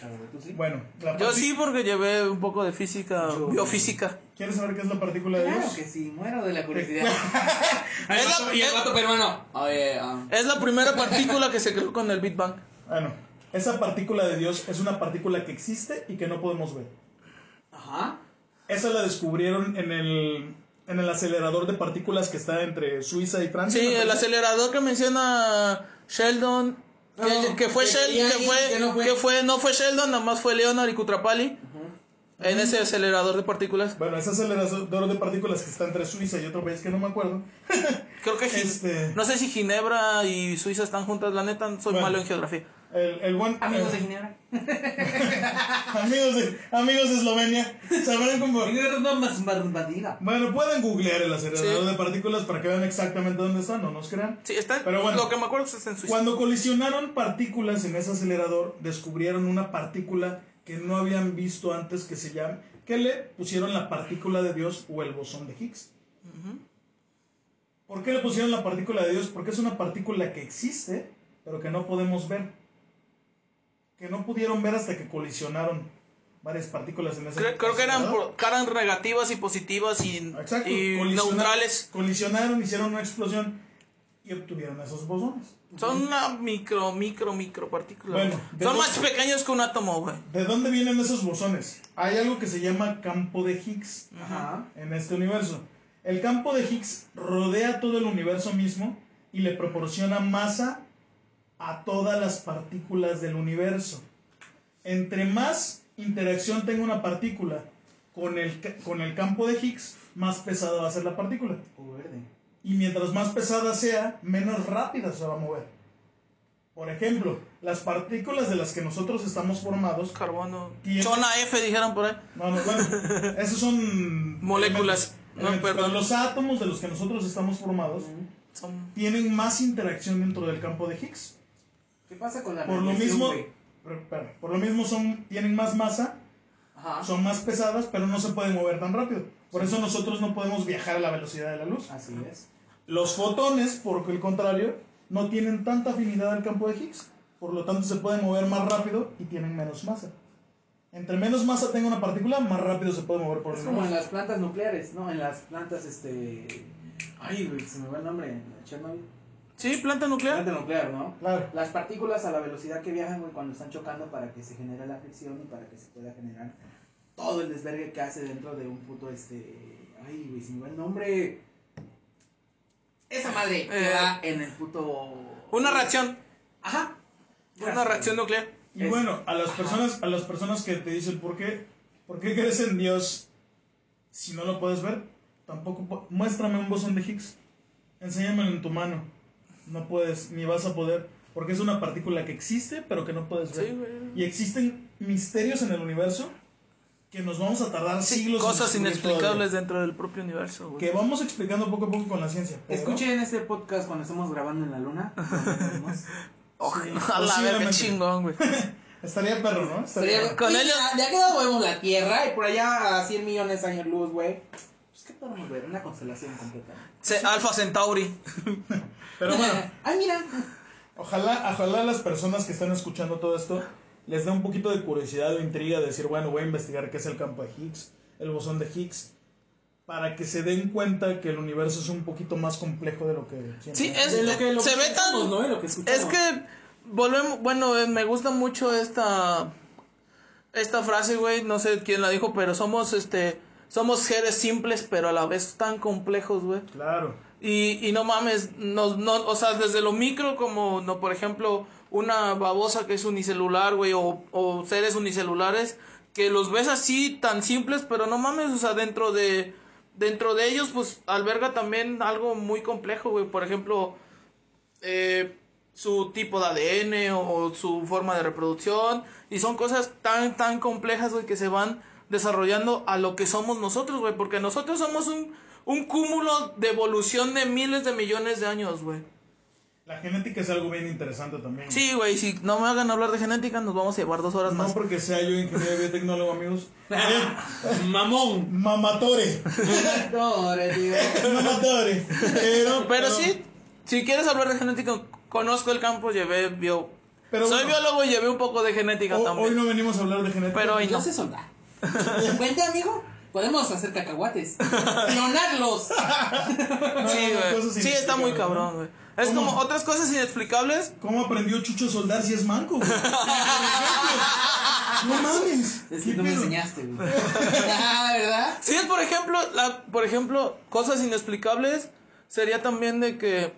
Bueno, la Yo sí, porque llevé un poco de física, Yo- biofísica. ¿Quieres saber qué es la partícula de Claro Dios? que sí, muero de la curiosidad. Es la- y el vato peruano. Ah, Es la primera partícula que se creó con el Big Bang. Bueno, esa partícula de Dios es una partícula que existe y que no podemos ver. Ajá. Esa la descubrieron en el, en el acelerador de partículas que está entre Suiza y Francia. Sí, el acelerador que menciona Sheldon, que, No, que fue que Sheldon, que fue, que no fue. que fue- no fue Sheldon, nada más fue Leonard y Kutrapali en ese acelerador de partículas. Bueno, ese acelerador de partículas que está entre Suiza y otro país que no me acuerdo. Creo que Este- no sé si Ginebra y Suiza están juntas, la neta, soy Bueno. malo en geografía. El, el buen, Amigos de Ginebra. amigos, de, amigos de Eslovenia. Sabrán cómo. Bueno, pueden googlear el acelerador Sí. de partículas para que vean exactamente dónde están, no nos crean. Sí, está, Pero bueno. lo que me acuerdo es en Suiza. Cuando colisionaron partículas en ese acelerador, descubrieron una partícula que no habían visto antes que se llama, que le pusieron la partícula de Dios o el bosón de Higgs. ¿Por qué le pusieron la partícula de Dios? Porque es una partícula que existe, pero que no podemos ver. Que no pudieron ver hasta que colisionaron varias partículas en ese Creo, creo que eran, acelerador. por- eran negativas y positivas y, Exacto, y colisiona- neutrales. Colisionaron, hicieron una explosión y obtuvieron esos bosones. Son una micro, micro, micro partícula. Bueno, Son más pequeños que un átomo, güey. ¿De dónde vienen esos bosones? Hay algo que se llama campo de Higgs Ajá. en este universo. El campo de Higgs rodea todo el universo mismo y le proporciona masa a todas las partículas del universo. Entre más interacción tenga una partícula con el, con el campo de Higgs, más pesada va a ser la partícula. O verde. Y mientras más pesada sea, menos rápida se va a mover. Por ejemplo, las partículas de las que nosotros estamos formados Carbono. Tiene- Zona F, dijeron por ahí. no, no, bueno, esos son Moléculas. No, perdón. pero los átomos de los que nosotros estamos formados Son... tienen más interacción dentro del campo de Higgs. ¿Qué pasa con la Por lo mismo, pero, por lo mismo son tienen más masa Ajá. son más pesadas, pero no se pueden mover tan rápido. Por eso nosotros no podemos viajar a la velocidad de la luz. Así es. Los fotones, por el contrario, no tienen tanta afinidad al campo de Higgs. Por lo tanto, se pueden mover más rápido y tienen menos masa. Entre menos masa tenga una partícula, más rápido se puede mover por Es el como en las plantas nucleares, ¿no? En las plantas, este. Ay, se me va el nombre. Chernobyl. Sí, planta nuclear. Planta nuclear, ¿no? Claro. Las partículas a la velocidad que viajan, güey, cuando están chocando para que se genere la fricción y para que se pueda generar todo el desvergue que hace dentro de un puto, este... Ay, güey, se me va el nombre. Esa madre que Eh, va en el puto... Una reacción. Ajá. Una reacción nuclear. Y Es- bueno, a las Ajá. personas, a las personas que te dicen por qué, por qué crees en Dios si no lo puedes ver, tampoco muéstrame un bosón de Higgs. Enséñamelo en tu mano. No puedes, ni vas a poder, porque es una partícula que existe, pero que no puedes ver. Sí. Y existen misterios en el universo que nos vamos a tardar Sí, siglos en cosas inexplicables todavía. dentro del propio universo, güey. Que vamos explicando poco a poco con la ciencia. pero- Escuchen este podcast cuando estamos grabando en la luna. vemos. Ojo, Sí, posiblemente. chingón, güey. Estaría perro, ¿no? Estaría Con ellos- ya- De aquel vemos la Tierra y por allá a 100 millones de años luz, güey. Pues, ¿qué podemos ver? Una constelación completa. Se- Alpha Centauri. Pero bueno, Ay, mira. Ojalá, ojalá las personas que están escuchando todo esto les dé un poquito de curiosidad o intriga de decir, bueno, voy a investigar qué es el campo de Higgs, el bosón de Higgs, para que se den cuenta que el universo es un poquito más complejo de lo que siempre Sí, es- De lo que, lo se que ve tan- ¿no? Lo que escuchamos. Es que volvemos, bueno, eh, me gusta mucho esta esta frase, güey, no sé quién la dijo, pero somos este somos seres simples, pero a la vez tan complejos, güey. Claro. Y, y no mames, no, no, o sea, desde lo micro como, no, por ejemplo, una babosa que es unicelular, güey, o, o seres unicelulares, que los ves así tan simples, pero no mames, o sea, dentro de, dentro de ellos, pues, alberga también algo muy complejo, güey, por ejemplo, eh, su tipo de ADN o, su forma de reproducción, y son cosas tan, tan complejas, güey, que se van desarrollando a lo que somos nosotros, güey, porque nosotros somos un, un cúmulo de evolución de miles de millones de años, güey. La genética es algo bien interesante también. Sí, güey, si no me hagan hablar de genética, nos vamos a llevar dos horas No más. porque sea yo ingeniero biotecnólogo, amigos. Mamón. Mamatore. Pobre, tío. Mamatore. Pero, Pero sí, si quieres hablar de genética, conozco el campo, llevé bio... Pero Soy bueno. biólogo y llevé un poco de genética ho- también. hoy no venimos a hablar de genética. Pero hoy Yo no. sé soldar. Vente, amigo. Podemos hacer cacahuates. Clonarlos. No, Sí, no, güey. Sí, está muy cabrón, ¿no? güey. Es ¿Cómo? como otras cosas inexplicables. ¿Cómo aprendió Chucho a soldar si es manco? güey? no mames. Es ¿Qué que tú me enseñaste, güey. Ah, ¿verdad? Sí, por ejemplo, la, por ejemplo, cosas inexplicables sería también de que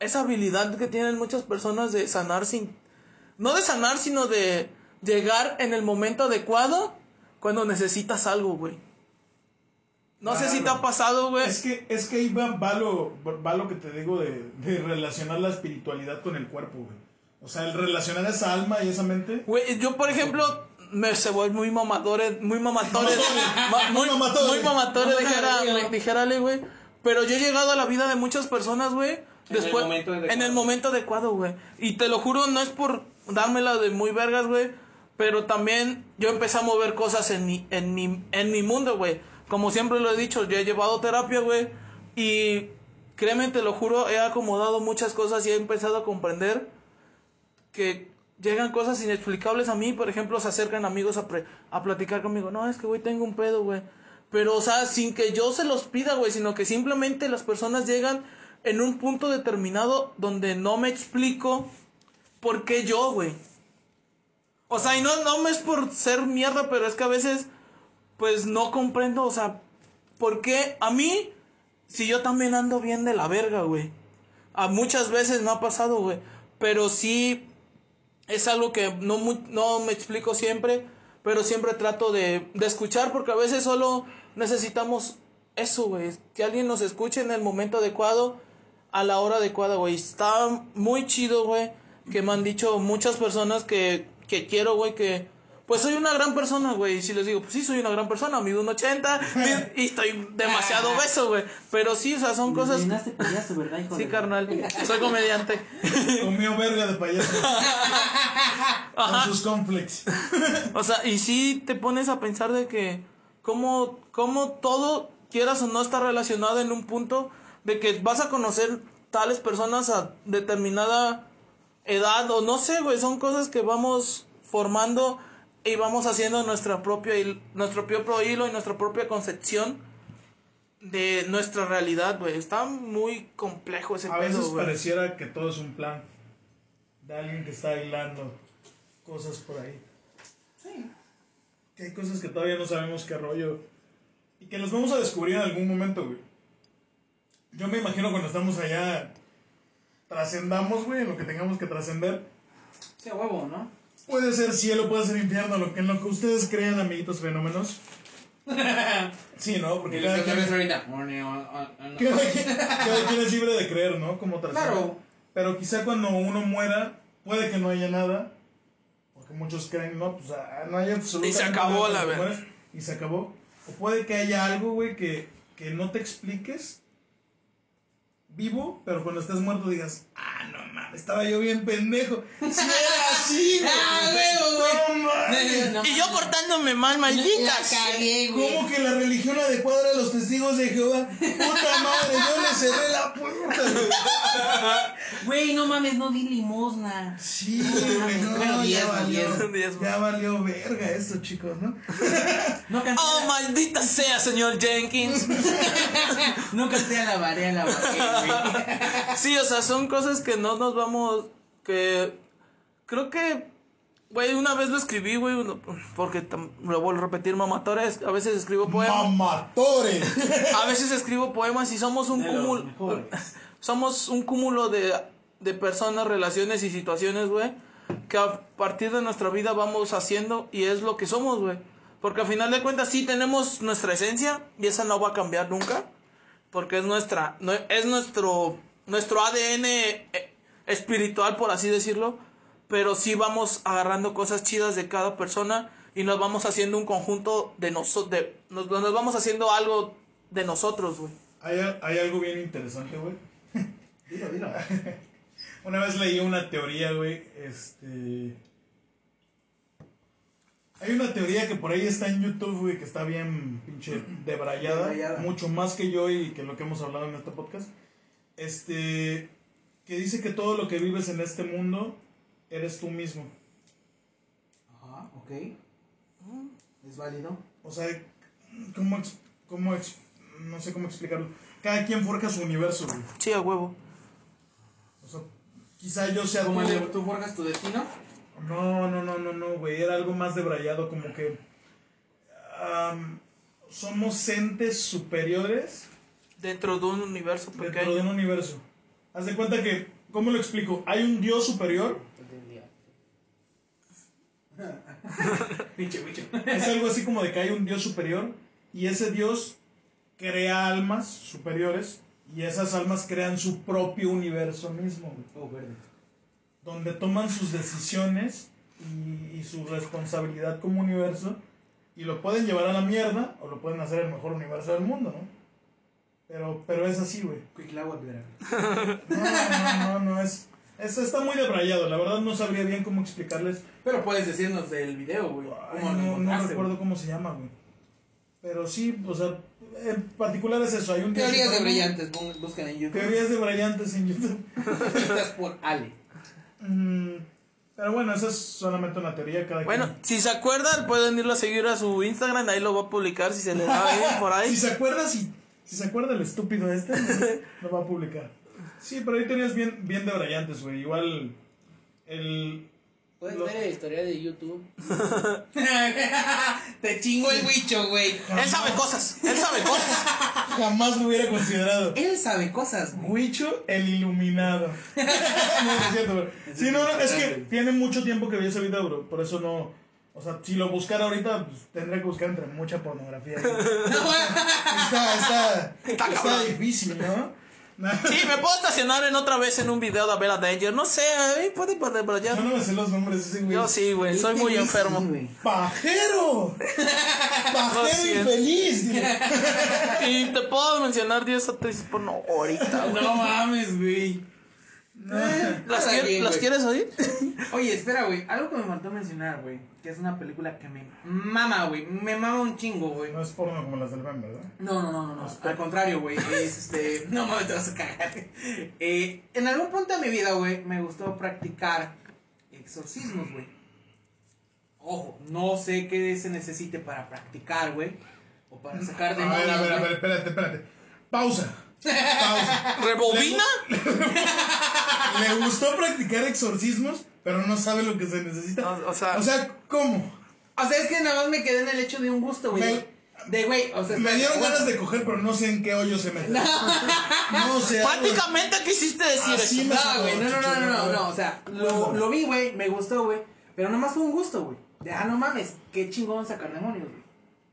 esa habilidad que tienen muchas personas de sanar sin no de sanar, sino de llegar en el momento adecuado cuando necesitas algo, güey. No sé si te ha pasado, güey. Es que, es que ahí va, va lo, va lo que te digo de, de relacionar la espiritualidad con el cuerpo, güey. O sea, el relacionar esa alma y esa mente. Güey, yo por ejemplo me se voy muy mamadores, muy mamatores, ma- muy, Muy mamatores. muy mamatores, dijera, Mamadores. dijérale, güey. Pero yo he llegado a la vida de muchas personas, güey. En el Después, en el momento adecuado, güey. Y te lo juro, no es por dármela de muy vergas, güey. Pero también yo empecé a mover cosas en mi, en mi, en mi mundo, güey. Como siempre lo he dicho, yo he llevado terapia, güey. Y créeme, te lo juro, he acomodado muchas cosas y he empezado a comprender que llegan cosas inexplicables a mí, por ejemplo, se acercan amigos a, pre- a platicar conmigo, no, es que, güey, tengo un pedo, güey. Pero, o sea, sin que yo se los pida, güey, sino que simplemente las personas llegan en un punto determinado donde no me explico por qué yo, güey. O sea, y no, no es por ser mierda, pero es que a veces, pues, no comprendo, o sea, por qué a mí, si yo también ando bien de la verga, güey. A muchas veces me ha pasado, güey. Pero sí es algo que no, mu- no me explico siempre, pero siempre trato de, de escuchar porque a veces solo necesitamos eso, güey. Que alguien nos escuche en el momento adecuado, a la hora adecuada, güey. Está muy chido, güey, que me han dicho muchas personas que, que quiero, güey, que pues soy una gran persona, güey. Y si les digo, pues sí, soy una gran persona, mido un 80 mido- y estoy demasiado obeso, güey. Pero sí, o sea, son cosas... Llenaste payaso, ¿verdad, hijo Sí, de- carnal, soy comediante. Comió verga de payaso. Con sus conflicts. O sea, y sí te pones a pensar de que cómo, cómo todo, quieras o no, está relacionado en un punto de que vas a conocer tales personas a determinada edad o no sé, güey, son cosas que vamos formando y vamos haciendo nuestra propia nuestro propio hilo y nuestra propia concepción de nuestra realidad, güey. Está muy complejo ese A veces pedo, güey. pareciera que todo es un plan de alguien que está hilando cosas por ahí. Sí. Que hay cosas que todavía no sabemos qué rollo y que las vamos a descubrir en algún momento, güey. Yo me imagino cuando estamos allá, trascendamos, güey, en lo que tengamos que trascender. Sí, a huevo, ¿no? Puede ser cielo, puede ser infierno, lo que, en lo que ustedes crean, amiguitos fenómenos. Sí, ¿no? Porque cada quien, ves ahorita. Cada quien- cada quien es libre de creer, ¿no? Como trascender. Claro. Pero quizá cuando uno muera, puede que no haya nada. Porque muchos creen, no, pues ah, no hay absolutamente Y se acabó nada la verdad. Y se acabó. O puede que haya algo, güey, que, que no te expliques vivo, pero cuando estés muerto digas, ah, no mames, estaba yo bien pendejo. Si era así, güey. Ah, güey. No mames. No, Y yo portándome mal, maldita. ¿Cómo que la religión adecuada era los testigos de Jehová? Puta madre, yo le cerré la puerta, güey. Güey, no mames, no di limosna. Sí, güey, no, Bueno, ya valió, ya valió verga esto, chicos, ¿no? No canté, Oh, maldita sea, señor Jenkins. no canté a la varé, a la güey. Sí, o sea, son cosas que no nos vamos. Que. Creo que. Güey, una vez lo escribí, güey, uno- porque lo vuelvo a repetir, mamatores. A veces escribo poemas. Mamatore. A veces escribo poemas y somos un cúmulo. Somos un cúmulo de, de personas, relaciones y situaciones, güey. Que a partir de nuestra vida vamos haciendo y es lo que somos, güey. Porque al final de cuentas sí tenemos nuestra esencia y esa no va a cambiar nunca. Porque es nuestra, no- es nuestro, nuestro ADN eh, espiritual, por así decirlo. Pero sí vamos agarrando cosas chidas de cada persona y nos vamos haciendo un conjunto de nosotros, nos, nos vamos haciendo algo de nosotros, güey. Hay, hay algo bien interesante, güey. Dilo, dilo. Una vez leí una teoría, güey, este... Hay una teoría que por ahí está en YouTube, güey, que está bien pinche debrayada, Debrayada. mucho más que yo y que lo que hemos hablado en este podcast. Este, que dice que todo lo que vives en este mundo eres tú mismo. Ajá, ok. Es válido. O sea, ¿cómo, cómo no sé cómo explicarlo. Cada quien forja su universo, güey. Sí, a huevo. O sea, quizá yo sea Como tú. el tú forjas tu destino. No, no, no, no, no, güey. Era algo más debrayado, como que. am, somos entes superiores Dentro de un universo dentro de pequeño. un universo. Haz de cuenta que. ¿Cómo lo explico? Hay un dios superior. Es algo así como de que hay un dios superior. Y ese dios crea almas superiores. Y esas almas crean su propio universo mismo. Oh, verde. donde toman sus decisiones y, y su responsabilidad como universo y lo pueden llevar a la mierda o lo pueden hacer el mejor universo del mundo, ¿no? Pero, pero es así, güey. No, no, no, no, es, es- Está muy debrayado, la verdad no sabría bien cómo explicarles. Pero puedes decirnos del video, güey. Ay, ¿Cómo lo no, no recuerdo cómo se llama, güey. Pero sí, o sea, en particular es eso. Hay un Teorías de brillantes, buscan en YouTube. Teorías de brillantes en YouTube. Escritas por Ale. Mm, pero bueno, esa es solamente una teoría. Cada Bueno, quien- si se acuerdan, pueden irlo a seguir a su Instagram. Ahí lo va a publicar si se le da bien por Si ahí. se acuerda, si, si se acuerda el estúpido este, lo va a publicar. Sí, pero ahí tenías bien, bien de brillantes, güey. Igual el... Puedes Lo- ver el historial de YouTube. Te chingo el bicho, güey. Él sabe cosas. Él sabe cosas. Jamás lo hubiera considerado. Él sabe cosas, güey. Huicho el iluminado. no, no es cierto, bro. Sí, no, no, es que tiene mucho tiempo que vi ese video, bro. Por eso no... O sea, si lo buscara ahorita, pues, tendría que buscar entre mucha pornografía. está, está, está, cabrón. difícil, ¿no? Sí, me puedo estacionar en otra vez en un video de ver a Danger. No sé, ahí puede poner, pero ya. Yo no me sé los nombres ese güey. Yo sí, güey, soy muy enfermo. ¡Pajero! ¡Pajero infeliz! Y te puedo mencionar 10 actrices porno ahorita, güey. No mames, güey. ¿Las, Está quier- bien, ¿las güey. quieres oír? Oye, espera, güey. Algo que me faltó mencionar, güey. Que es una película que me mama, güey. Me mama un chingo, güey. No es porno como las del Ben, ¿verdad? No, no, no, no, no. Al contrario, güey. Es este. No mames, te vas a cagar. Eh, en algún punto de mi vida, güey, me gustó practicar exorcismos, güey. Ojo, no sé qué se necesite para practicar, güey. O para sacar A demonios. ver, a ver, a ver, espérate, espérate. Pausa. Pausa. ¿Rebobina? Le gustó practicar exorcismos, pero no sabe lo que se necesita. O- o sea- o sea, ¿cómo? O sea, es que nada más me quedé en el hecho de un gusto, güey. Me- De, güey, o sea, Me dieron ganas de coger, pero no sé en qué hoyo se mete. No sé. Prácticamente quisiste decir Así eso. me- No, güey, no, no, no, no, no, no, o sea, lo, lo vi, güey, me gustó, güey, pero nomás fue un gusto, güey. De, ah, no mames, qué chingón sacar demonios, güey.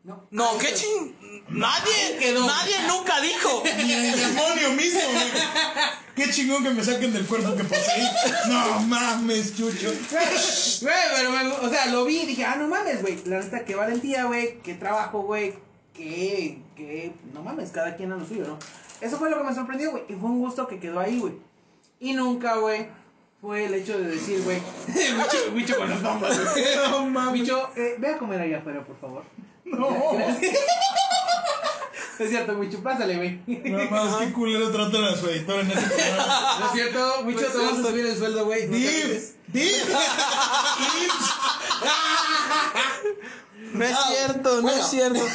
No, No, Ahí qué ching... Nadie, quedó. nadie nunca dijo. Ni el demonio mismo, güey. Qué chingón que me saquen del cuerpo que poseí. No mames, chucho. Güey, pero o sea, lo vi y dije, ah, no mames, güey, la neta, qué valentía, güey, qué trabajo, güey, qué, qué, no mames, cada quien a lo suyo, ¿no? Eso fue lo que me sorprendió, güey, y fue un gusto que quedó ahí, güey. Y nunca, güey, fue el hecho de decir, güey, Wicho, Wicho con las bombas, güey. No mames. Wicho, eh, ve a comer allá afuera, por favor. No. Es cierto, Wicho, pásale, güey. No mames, qué culero tratan a su editor en ese programa. ¿No es cierto? Wicho, No es te vamos a subir el sueldo, güey. No te Div, agüites. Div, Ips. No es cierto, no es cierto. No es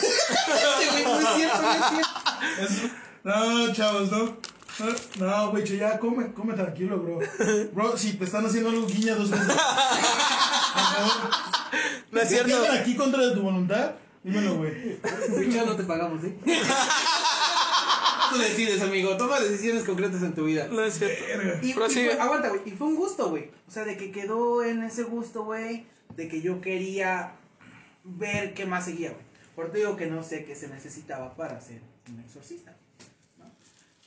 cierto, no es cierto. No, chavos, no. No, güey, ya come, come tranquilo, bro. Bro, si te están haciendo algo, guiña dos veces. Por favor. No es cierto. aquí contra de tu voluntad, dímelo, güey. No te pagamos, ¿eh? Tú decides, amigo. Toma decisiones concretas en tu vida. No es cierto. Y, y Prosigue. fue- aguanta, güey. Y fue un gusto, güey. O sea, de que quedó en ese gusto, güey. De que yo quería ver qué más seguía, güey. Por te digo que no sé qué se necesitaba para ser un exorcista.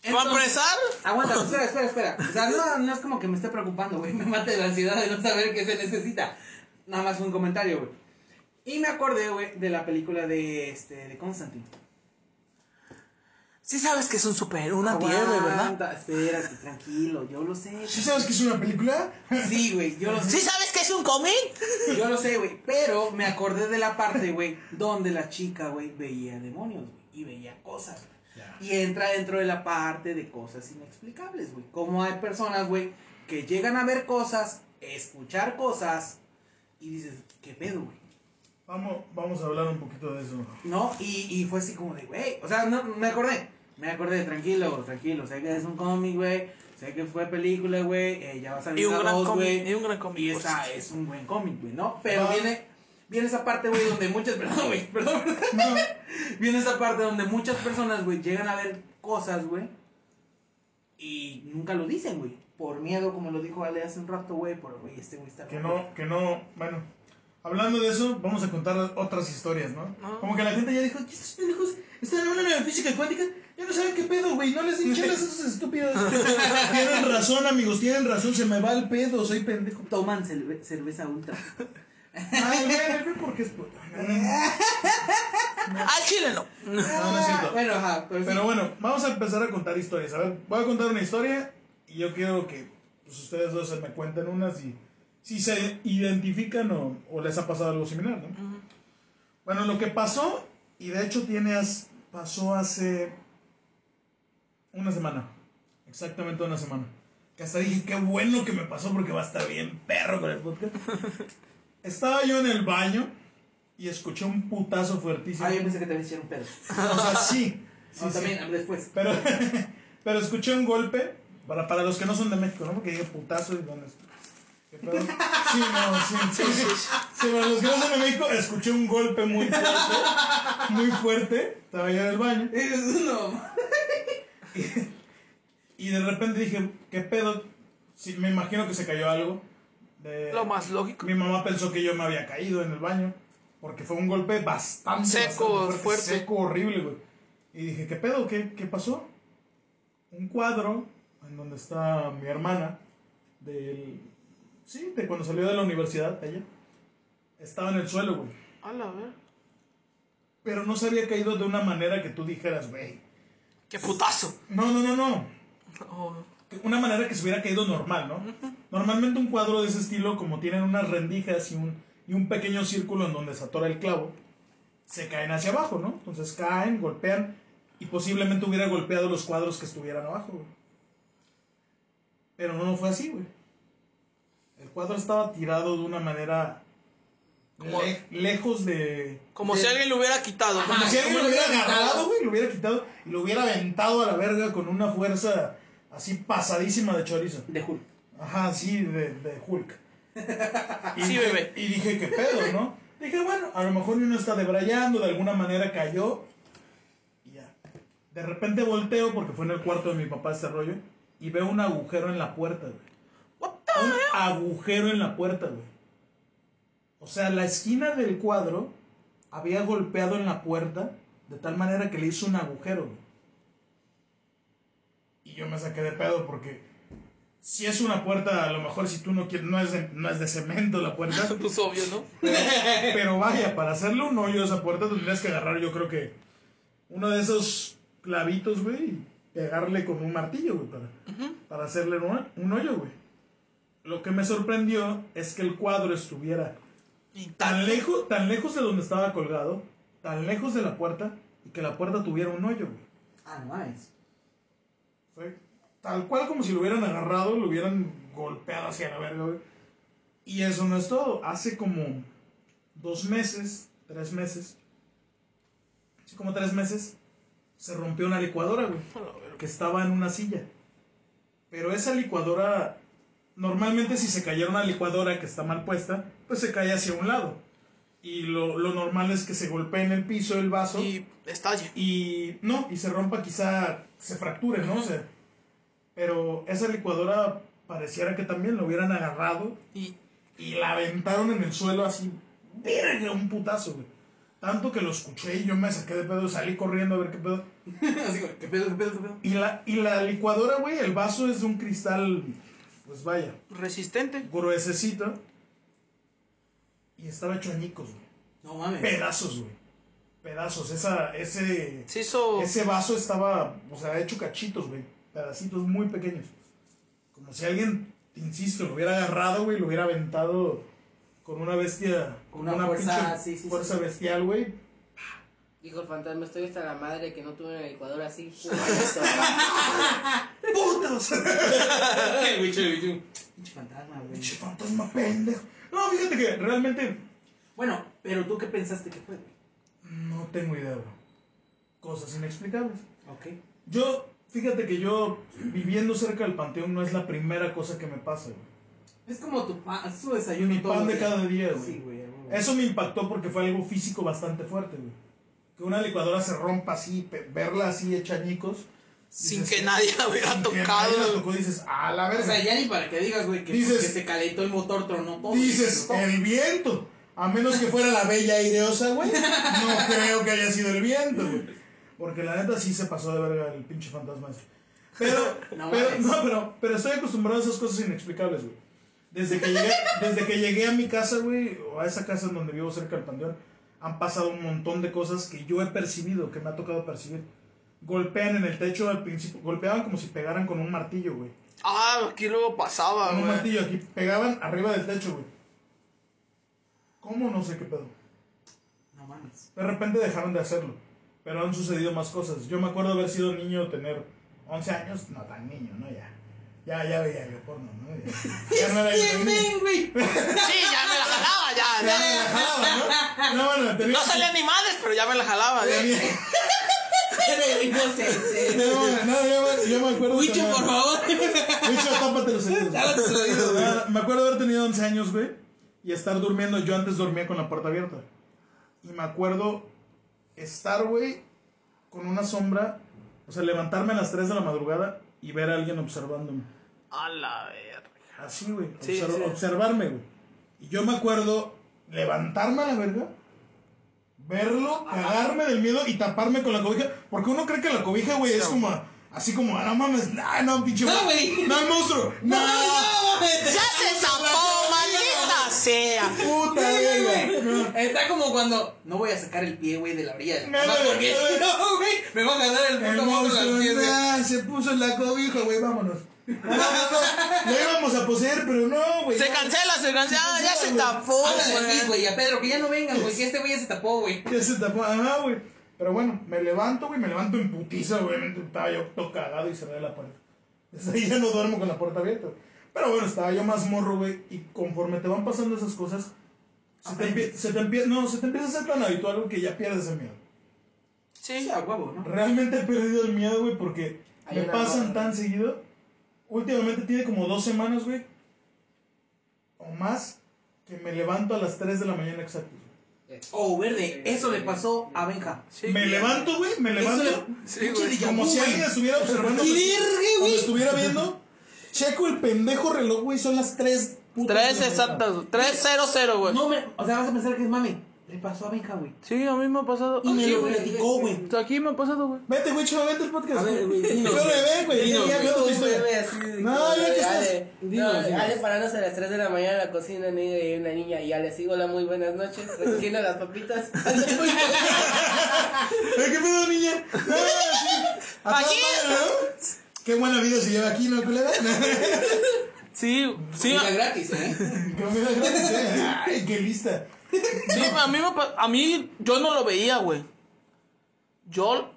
Entonces- empezar, Aguanta, espera, espera, espera. O sea, no, no es como que me esté preocupando, güey. Me mate la ansiedad de no saber qué se necesita. Nada más un comentario, güey. Y me acordé, güey, de la película de, este, de Constantine. sí sabes que es un super, un antihéroe, ¿verdad? Espérate, tranquilo, yo lo sé. ¿Sí sabes que es una película? Sí, güey, yo lo sé. ¿Sí sabes que es un cómic? Yo lo sé, güey. Pero me acordé de la parte, güey, donde la chica, güey, veía demonios, güey. Y veía cosas. güey. Y entra dentro de la parte de cosas inexplicables, güey. Como hay personas, güey, que llegan a ver cosas, escuchar cosas, y dices, ¿qué pedo, güey? Vamos, vamos a hablar un poquito de eso. ¿No? Y, y fue así como de, güey. O sea, no, me acordé. Me acordé, tranquilo, tranquilo. Sé que es un cómic, güey. Sé que fue película, güey. eh, ya va a salir Y un la gran dos, cómic, güey. y un gran cómic, Y esa es un buen cómic, güey, ¿no? Pero viene, viene esa parte, güey, donde muchas personas, güey, perdón, No, viene esa parte donde muchas personas, güey, llegan a ver cosas, güey, y nunca lo dicen, güey, por miedo, como lo dijo Ale hace un rato, güey, por, güey, este güey está que no, que no, bueno. Hablando de eso, vamos a contar otras historias, ¿no? No. Como que la gente ya dijo, ¿y estos pendejos están hablando de física cuántica? Ya no saben qué pedo, güey, no les den chelas a esos estúpidos. tienen razón, amigos, tienen razón, se me va el pedo, soy pendejo. Toman cerve- cerveza ultra. Ay, güey, güey, porque es... Al chile no. No, no es cierto. Bueno, ajá, pero, sí. Pero bueno, vamos a empezar a contar historias. A ver, voy a contar una historia y yo quiero que pues, ustedes dos se me cuenten unas y si se identifican o, o les ha pasado algo similar, ¿no? Bueno, lo que pasó, y de hecho tiene as- pasó hace una semana, exactamente una semana. Que hasta dije, qué bueno que me pasó porque va a estar bien perro con el podcast. Estaba yo en el baño y escuché un putazo fuertísimo. Ah, yo pensé que te hicieron pedo. O sea, sí. sí, no, sí. también, después. Pero, pero escuché un golpe, para, para los que no son de México, ¿no? Porque dije putazo y dónde está. ¿Qué pedo? Sí, no, sí, sí, sí. Sí, para los que no son de México, escuché un golpe muy fuerte, muy fuerte. Estaba yo en el baño. no. Y de repente dije, ¿qué pedo? Sí, me imagino que se cayó algo. De- Lo más lógico. Mi mamá pensó que yo me había caído en el baño. Porque fue un golpe bastante, Seco, bastante fuerte. Seco, horrible, güey. Y dije, ¿qué pedo? ¿Qué, qué pasó? un cuadro en donde está mi hermana, del, sí, de cuando salió de la universidad, ella, estaba en el suelo, güey. A la ver. Pero no se había caído de una manera que tú dijeras, güey. ¡Qué putazo! No, no, no, no. Oh, Una manera que se hubiera caído normal, ¿no? Normalmente un cuadro de ese estilo, como tienen unas rendijas y un, y un pequeño círculo en donde se atora el clavo, se caen hacia abajo, ¿no? Entonces caen, golpean y posiblemente hubiera golpeado los cuadros que estuvieran abajo, güey. Pero no, no fue así, güey. El cuadro estaba tirado de una manera Como- le- lejos de... como de- si alguien lo hubiera quitado. como Ajá, si alguien lo hubiera hubiera agarrado, güey, lo hubiera quitado y lo hubiera aventado a la verga con una fuerza así pasadísima de chorizo. De Hulk. Ajá, sí, de, de Hulk. Y Sí, dije- bebé. Y dije, ¿qué pedo, no? Dije, bueno, a lo mejor uno está debrayando, de alguna manera cayó. Y ya. De repente volteo, porque fue en el cuarto de mi papá este rollo, y veo un agujero en la puerta, güey. Un agujero en la puerta, güey. O sea, la esquina del cuadro había golpeado en la puerta de tal manera que le hizo un agujero, güey. Y yo me saqué de pedo porque si es una puerta, a lo mejor si tú no quieres, no es de, no es de cemento la puerta, Pues obvio, ¿no? pero vaya, para hacerle un hoyo a esa puerta tendrías que agarrar, yo creo que uno de esos clavitos, güey, y pegarle con un martillo, güey, para, para hacerle un, un hoyo, güey. Lo que me sorprendió es que el cuadro estuviera tan lejos, tan lejos de donde estaba colgado, tan lejos de la puerta, y que la puerta tuviera un hoyo, güey. Ah, no mames. Fue tal cual como si lo hubieran agarrado, lo hubieran golpeado hacia la verga, güey. Y eso no es todo. Hace como dos meses, tres meses, sí, como tres meses, se rompió una licuadora, güey, que estaba en una silla. Pero esa licuadora, normalmente si se cayera una licuadora que está mal puesta, pues se cae hacia un lado. Y lo, lo normal es que se golpee en el piso el vaso Y estalle. y no, y se rompa quizá, se fracture, ¿no? O sea, pero esa licuadora pareciera que también lo hubieran agarrado Y y la aventaron en el suelo así, verga, un putazo, güey. Tanto que lo escuché y yo me saqué de pedo, salí corriendo a ver qué pedo. Así ¿qué pedo, qué pedo, qué pedo? Y la, y la licuadora, güey, el vaso es de un cristal, pues vaya, resistente. gruesecito. Y estaba hecho añicos, güey. No mames. Pedazos, güey. Pedazos, esa, ese... Se hizo. Ese vaso estaba, o sea, hecho cachitos, güey. Pedacitos muy pequeños. Como si alguien, te insisto, lo hubiera agarrado, güey, lo hubiera aventado con una bestia. Con una fuerza, pinche sí, sí, Fuerza sí. bestial, güey. Dijo el fantasma, estoy hasta la madre que no tuve una licuadora así. ¡Putos! El bicho, el bicho. Pinche fantasma, güey. Pinche fantasma pendejo. No, fíjate que realmente Bueno, pero tú qué pensaste que fue, güey. no tengo idea, bro. Cosas inexplicables. Ok. Yo, fíjate que yo, viviendo cerca del panteón, no es la primera cosa que me pasa, güey. Es como tu pan, es tu desayuno Mi pan de cada día, güey. Sí, güey. Eso me impactó porque fue algo físico bastante fuerte, güey. Que una licuadora se rompa así, verla así hecha añicos. Sin dices, que nadie la hubiera sin que tocado. nadie la tocó, dices, a la O verga. sea, ya ni para que digas, güey, que, Dices- que se calentó el motor, tronó todo. dices, el viento. A menos que fuera la bella aireosa, güey. No creo que haya sido el viento, güey. Porque la neta sí se pasó de verga el pinche fantasma ese. Pero, No pero, mames. no, pero, pero estoy acostumbrado a esas cosas inexplicables, güey. Desde que llegué, desde que llegué a mi casa, güey, o a esa casa en donde vivo cerca del panteón, han pasado un montón de cosas que yo he percibido, que me ha tocado percibir. Golpean en el techo al principio, golpeaban como si pegaran con un martillo, güey. Ah, aquí luego pasaba, Con un güey. martillo aquí, pegaban arriba del techo, güey. ¿Cómo? No sé qué pedo. No mames. De repente dejaron de hacerlo, pero han sucedido más cosas. Yo me acuerdo haber sido niño, tener 11 años, no tan niño, ¿no? Ya, ya, ya veía yo porno, ¿no? Ya, ya no era yo. Sí, ya me la jalaba, ya. Ya ya. me la jalaba, ¿no? No, bueno, tenía... No salía ni madres, pero ya me la jalaba. ya. tenía- No sé, No, yo, me- yo me acuerdo... Wicho, por favor. Wicho, tápate los oídos. Ah, Me acuerdo haber tenido 11 años, güey, y estar durmiendo. Yo antes dormía con la puerta abierta. Y me acuerdo estar, güey, con una sombra, o sea, levantarme a las 3 de la madrugada y ver a alguien observándome. A la verga. Así, güey, Sí, observ- sí. observarme, güey. Y yo me acuerdo levantarme a la verga, verlo, cagarme del miedo y taparme con la cobija. Porque uno cree que la cobija, güey, es como, Así como, ah, no mames, nah, no, pinche. No, güey. No, el monstruo. No, ¡Ya se tapó, maldita sea! puta, verga. Está como cuando no voy a sacar el pie, güey, de la orilla. No, no, no. no, güey, me va a ganar el El puto monstruo güey. se puso en la cobija, güey, vámonos. No, no, no. Lo íbamos a poseer, pero no, güey. Se cancela, se cancela. Ah, ya se tapó, güey. güey, a Pedro, que ya no vengan, güey, que este güey ya se tapó, güey. Ya se tapó, ajá, güey. Pero bueno, me levanto, güey, me levanto en putiza, obviamente. Estaba yo todo cagado y cerré la puerta. Desde ahí ya no duermo con la puerta abierta. Pero bueno, estaba yo más morro, güey. Y conforme te van pasando esas cosas, se te, empie- se te empieza, no, se te empieza a hacer tan habitual que ya pierdes el miedo. Sí, a huevo, ¿no? Realmente he perdido el miedo, güey, porque Hay me pasan tan seguido. Últimamente tiene como dos semanas, güey. O más, que me levanto a las 3 de la mañana exactos. güey. Oh, verde, eso le pasó a Benja. Sí. Me levanto, güey, me levanto. Eso Sí, güey. Como si güey. alguien estuviera observando. ¡Qué me- verga, o güey! me estuviera viendo. Checo el pendejo reloj, güey, son las 3. Tres exactas, tres cero cero, güey. No, me, o sea, vas a pensar que es mami. Le pasó a Benja, güey. Sí, a mí me ha pasado. Y me lo platicó, güey. Aquí me ha pasado, güey. Vete, güey, chavo, vete el podcast. A ver, güey, Pero güey. No, ya que estás- Ale, dinos, parándose a las 3 de la mañana en la cocina y una niña y Ale, sigo hola, muy buenas noches, recogiendo las papitas. ¿Eh, ¿Qué pedo, niña? Aquí. Qué buena vida se lleva aquí, ¿no, culera? Sí, sí. Comida gratis, ¿eh? Comida gratis, ¿eh? Ay, qué lista. Sí, a mí, me a mí yo no lo veía, güey. Yo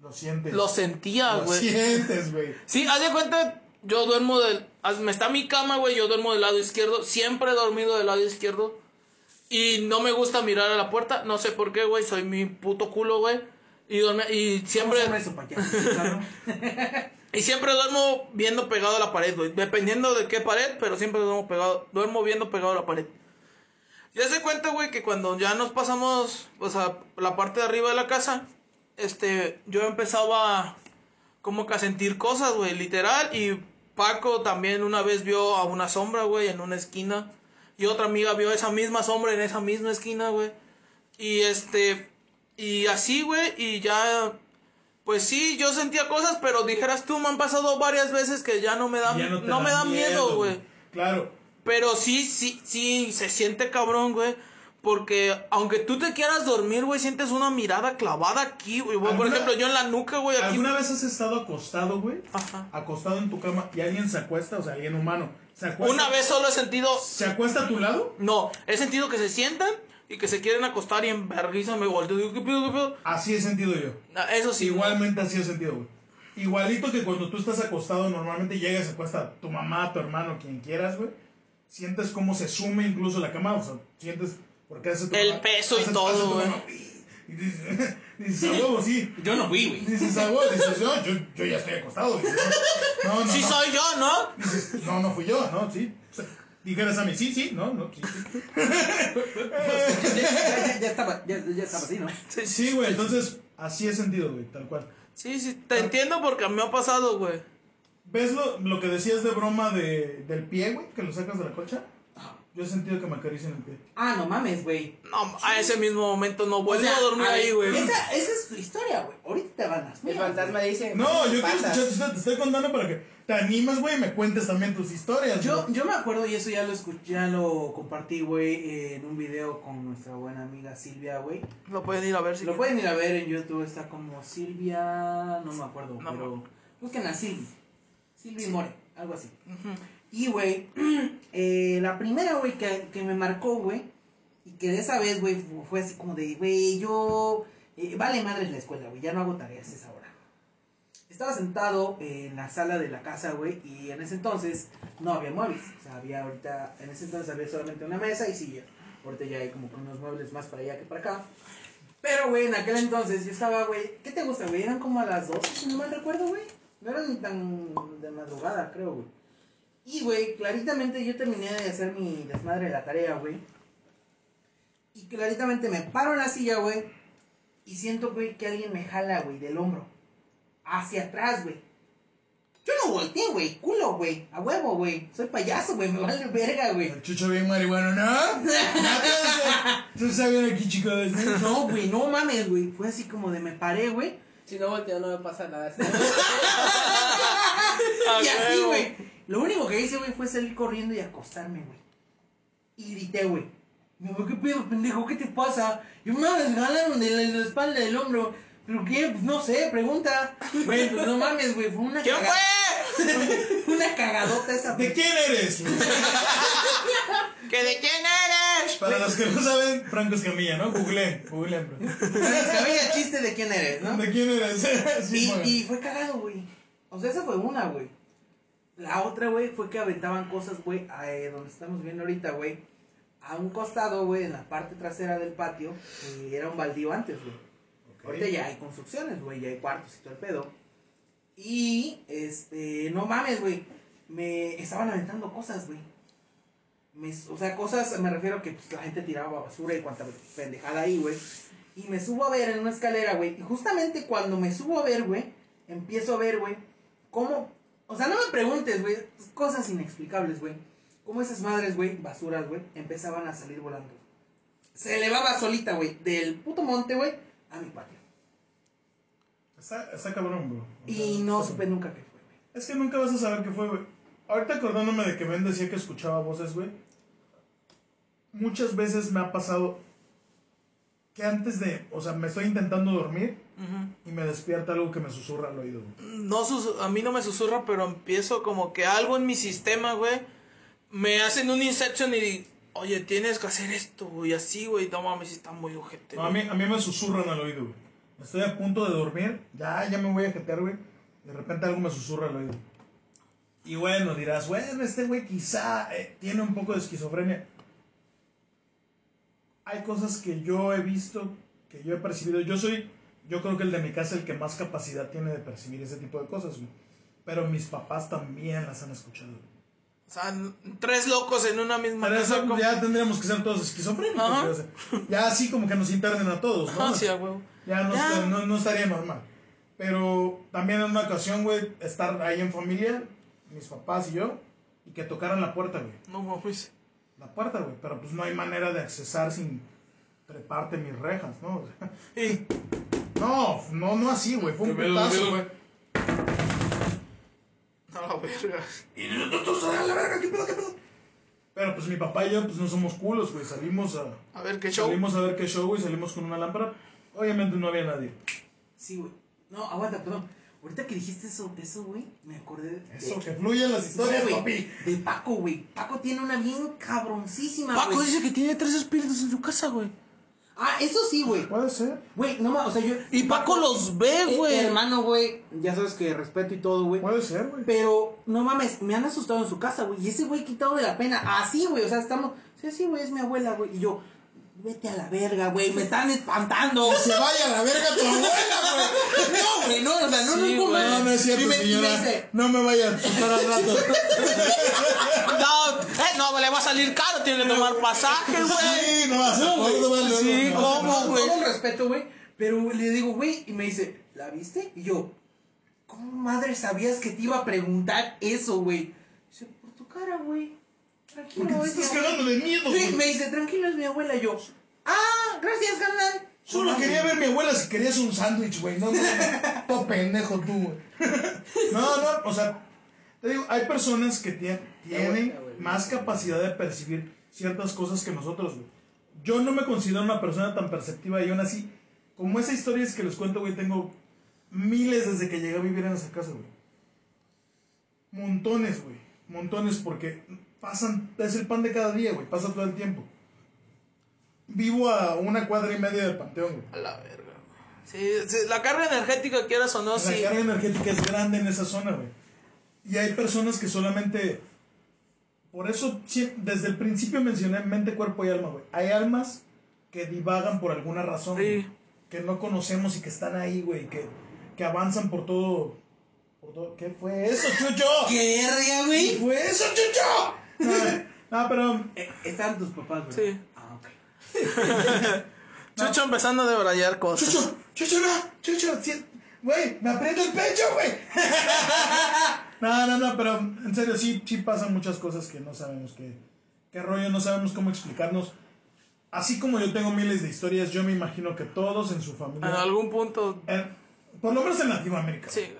Lo sientes. lo sentía, Lo güey. sientes, güey. Sí, haz de cuenta, yo duermo del... Me está mi cama, güey, yo duermo del lado izquierdo. Siempre he dormido del lado izquierdo. Y no me gusta mirar a la puerta. No sé por qué, güey, soy mi puto culo, güey. Y, duerme- y siempre... Y siempre duermo viendo pegado a la pared, güey. Dependiendo de qué pared, pero siempre duermo pegado, duermo viendo pegado a la pared. Ya se cuenta, güey, que cuando ya nos pasamos, pues, a la parte de arriba de la casa, este, yo empezaba como que a sentir cosas, güey, literal. Y Paco también una vez vio a una sombra, güey, en una esquina. Y otra amiga vio esa misma sombra en esa misma esquina, güey. Y este, y así, güey, y ya, pues sí, yo sentía cosas, pero dijeras tú, me han pasado varias veces que ya no me da, no, me da miedo, güey. Claro. Pero sí, sí, sí, se siente cabrón, güey. Porque aunque tú te quieras dormir, güey, sientes una mirada clavada aquí, güey. Por ¿Alguna- ejemplo, yo en la nuca, güey, aquí. ¿Alguna vez has estado acostado, güey? Ajá. Acostado en tu cama y alguien se acuesta, o sea, alguien humano, se acuesta. Una vez solo he sentido. ¿Se acuesta a tu lado? No, he sentido que se sientan y que se quieren acostar y en vergüenza me volteo. Digo, ¿qué pedo, qué pedo? Así he sentido yo. Ah, Eso sí. Igualmente así he sentido, güey. Igualito que cuando tú estás acostado, normalmente llegas, se acuesta tu mamá, tu hermano, quien quieras, güey. Sientes cómo se sume incluso la cama, o sea, sientes. Porque hace El peso y todo, güey. Y dices, dices, a huevo, sí. Yo no fui, güey. Dices, a huevo, dices, no, yo, yo ya estoy acostado. Dices, no, no, Sí no. soy yo, ¿no? Dices, no, no fui yo, no, sí. O sea, Dijeras a mí, sí, sí, no, no, sí, sí. Ya, estaba, ya, ya estaba así, ¿no? Sí, Sí, güey, entonces así he sentido, güey, tal cual. Sí, sí, te entiendo porque me ha pasado, güey. ¿Ves lo, lo que decías de broma de, del pie, güey? Que lo sacas de la cocha. Yo he sentido que me acarician el pie. Ah, no mames, güey. No, a ese mismo momento no vuelvo O sea, a dormir ver, ahí, güey. Esa, esa es tu historia, güey. Ahorita te van las El fantasma dice. No, yo quiero "Patas". escuchar, te estoy contando para que te animes, güey, y me cuentes también tus historias. Yo, güey. yo me acuerdo y eso ya lo escuché, ya lo compartí, güey, eh, en un video con nuestra buena amiga Silvia, güey. Lo pueden ir a ver si Lo pueden ir a ver en YouTube, está como Silvia, no me acuerdo, No, pero busquen a Silvia. Silvia More, algo así. Y, güey, eh, la primera, güey, que, que me marcó, güey, y que de esa vez, güey, fu- fue así como de, güey, yo, eh, vale madres la escuela, güey, ya no hago tareas a esa hora. Estaba sentado en la sala de la casa, güey, y en ese entonces no había muebles. O sea, había ahorita, en ese entonces había solamente una mesa y silla. Ahorita ya hay como que unos muebles más para allá que para acá. Pero, güey, en aquel entonces yo estaba, güey, ¿qué te gusta, güey? Eran como a las 12, si no mal recuerdo, güey. No eran ni tan de madrugada, creo, güey. Y, güey, claritamente yo terminé de hacer mi desmadre de la tarea, güey. Y claritamente me paro en la silla, güey. Y siento, güey, que alguien me jala, güey, del hombro. Hacia atrás, güey. Yo no volteé, güey. Culo, güey. A huevo, güey. Soy payaso, güey. Me vale verga, güey. El chucho bien marihuano, ¿no? Tú sabes aquí, chicos. ¿no? No, güey, no mames, güey. Fue así como de me paré, güey. Si no volteo no me pasa nada. Y así, güey. Lo único que hice, güey, fue salir corriendo y acostarme, güey. Y grité, güey. Me dijo, ¿qué pedo, pendejo? ¿Qué te pasa? Y me desgalaron de la, la espalda del hombro. ¿Pero qué? Pues no sé, pregunta. Güey, pues no mames, güey. Fue una ¿Quién caga- fue? una cagadota esa, ¿De quién eres? ¿Que de quién eres? Para los que no saben, Franco Escamilla, ¿no? Googleen, bro. Cabella chiste de quién eres, ¿no? ¿De quién eres? Sí, Y, y fue cagado, güey. O sea, esa fue una, güey. La otra, güey, fue que aventaban cosas, güey, a, eh, donde estamos viendo ahorita, güey. A un costado, güey, en la parte trasera del patio. eh, era un baldío antes, güey. Ahorita ya hay construcciones, güey, ya hay cuartos y todo el pedo. Y, este, no mames, güey. Me estaban aventando cosas, güey. Me- o sea, cosas, me refiero a que pues, la gente tiraba basura y cuanta pendejada ahí, güey. Y me subo a ver en una escalera, güey. Y justamente cuando me subo a ver, güey, empiezo a ver, güey, cómo. O sea, no me preguntes, güey, cosas inexplicables, güey. Cómo esas madres, güey, basuras, güey, empezaban a salir volando. Se elevaba solita, güey, del puto monte, güey, a mi patio. Está, está cabrón, bro. O Y no supe nunca qué fue, güey. Es que nunca vas a saber qué fue, güey. Ahorita acordándome de que Ben decía que escuchaba voces, güey. Muchas veces me ha pasado que antes de, o sea, me estoy intentando dormir y me despierta algo que me susurra al oído, güey. No sus- a mí no me susurra, pero empiezo como que algo en mi sistema, güey. Me hacen un inception y oye, tienes que hacer esto, güey, así, güey. No mames, está muy ojete. No, a, mí, a mí me susurran al oído, güey. Estoy a punto de dormir, ya, ya me voy a jetear, güey. De repente algo me susurra al oído. Y bueno, dirás, bueno, este güey quizá eh, tiene un poco de esquizofrenia. Hay cosas que yo he visto, que yo he percibido. Yo soy, yo creo que el de mi casa el que más capacidad tiene de percibir ese tipo de cosas, güey. Pero mis papás también las han escuchado. O sea, tres locos en una misma Pero casa. eso ya tendríamos que ser todos esquizofrénicos. Ajá. ya así como que nos internen a todos, ¿no? Ajá, sí, a huevo. Ya no, Ya. no, no estaría normal. Pero también en una ocasión, güey, estar ahí en familia, mis papás y yo, y que tocaran la puerta, güey. No mames. La puerta, güey. Pero pues no hay manera de accesar sin treparte mis rejas, ¿no? Y no, no, no así, güey. Fue un putazo, güey. a la verga. Y nosotros a la verga, ¿qué pedo, qué pedo? Pero pues mi papá y yo, pues no somos culos, güey. Salimos a. A ver qué show. Salimos a ver qué show, güey. Salimos con una lámpara. Obviamente no había nadie. Sí, güey. No, aguanta, perdón. Ahorita que dijiste eso, eso, güey, me acordé de... Eso, que fluyan las historias, güey, papi. De Paco, güey. Paco tiene una bien cabroncísima, Paco güey. dice que tiene tres espíritus en su casa, güey. Ah, eso sí, güey. Puede ser. Güey, no más, o sea, yo... Y Paco los ve, Eh, güey. hermano, güey, ya sabes que respeto y todo, güey. Puede ser, güey. Pero, no mames, me han asustado en su casa, güey. Y ese güey quitado de la pena. Así, güey, o sea, estamos... Sí, sí, güey, es mi abuela, güey. Y yo, vete a la verga, güey, me están espantando. Se vaya a la verga tu abuela, güey. No, güey, no, o sea, no, Sí, no, güey. No, no es cierto, y me, señora. dice, No me vaya a asustar al rato. No, eh, no, le va a salir caro, tiene que tomar pasaje, güey. Sí, no vas a luego, Sí, no. ¿cómo, con güey? el respeto, güey. Pero le digo, güey, y me dice, ¿la viste? Y yo, ¿cómo madre sabías que te iba a preguntar eso, güey? Dice, por tu cara, güey. Tranquilo, te es mi estás abuela". cagando de miedo, Sí, güey. me dice, tranquilo, es mi abuela. Yo, ah, gracias, carnal. Solo quería ver mi abuela si querías un sándwich, güey. No, no, no. Todo pendejo tú, güey. No, no, o sea, te digo, hay personas que tien- tienen más capacidad de percibir ciertas cosas que nosotros, güey. Yo no me considero una persona tan perceptiva y aún así, como esa historia es que les cuento, güey, tengo miles desde que llegué a vivir en esa casa, güey. Montones, güey. Montones porque pasan, es el pan de cada día, güey. Pasa todo el tiempo. Vivo a una cuadra y media del panteón, güey. A la verga. Sí, sí, la carga energética, quieras o no, La sí. carga energética es grande en esa zona, güey. Y hay personas que solamente. Por eso, desde el principio mencioné mente, cuerpo y alma, güey. Hay almas que divagan por alguna razón, Sí. güey, que no conocemos y que están ahí, güey. Que, que avanzan por todo, por todo. ¿Qué fue eso, Chucho? ¿Qué verga, ¿Qué güey? fue eso, Chucho? No, no, pero. Eh, están tus papás, güey. Sí. Ah, ok. Chucho empezando a debrayar cosas. Chucho, Chucho, no, Chucho, güey, me aprieta el pecho, güey. No, no, no, pero en serio, sí, sí pasan muchas cosas que no sabemos qué, qué rollo, no sabemos cómo explicarnos. Así como yo tengo miles de historias, yo me imagino que todos en su En familia, algún punto. en- Por lo menos en Latinoamérica. Sí,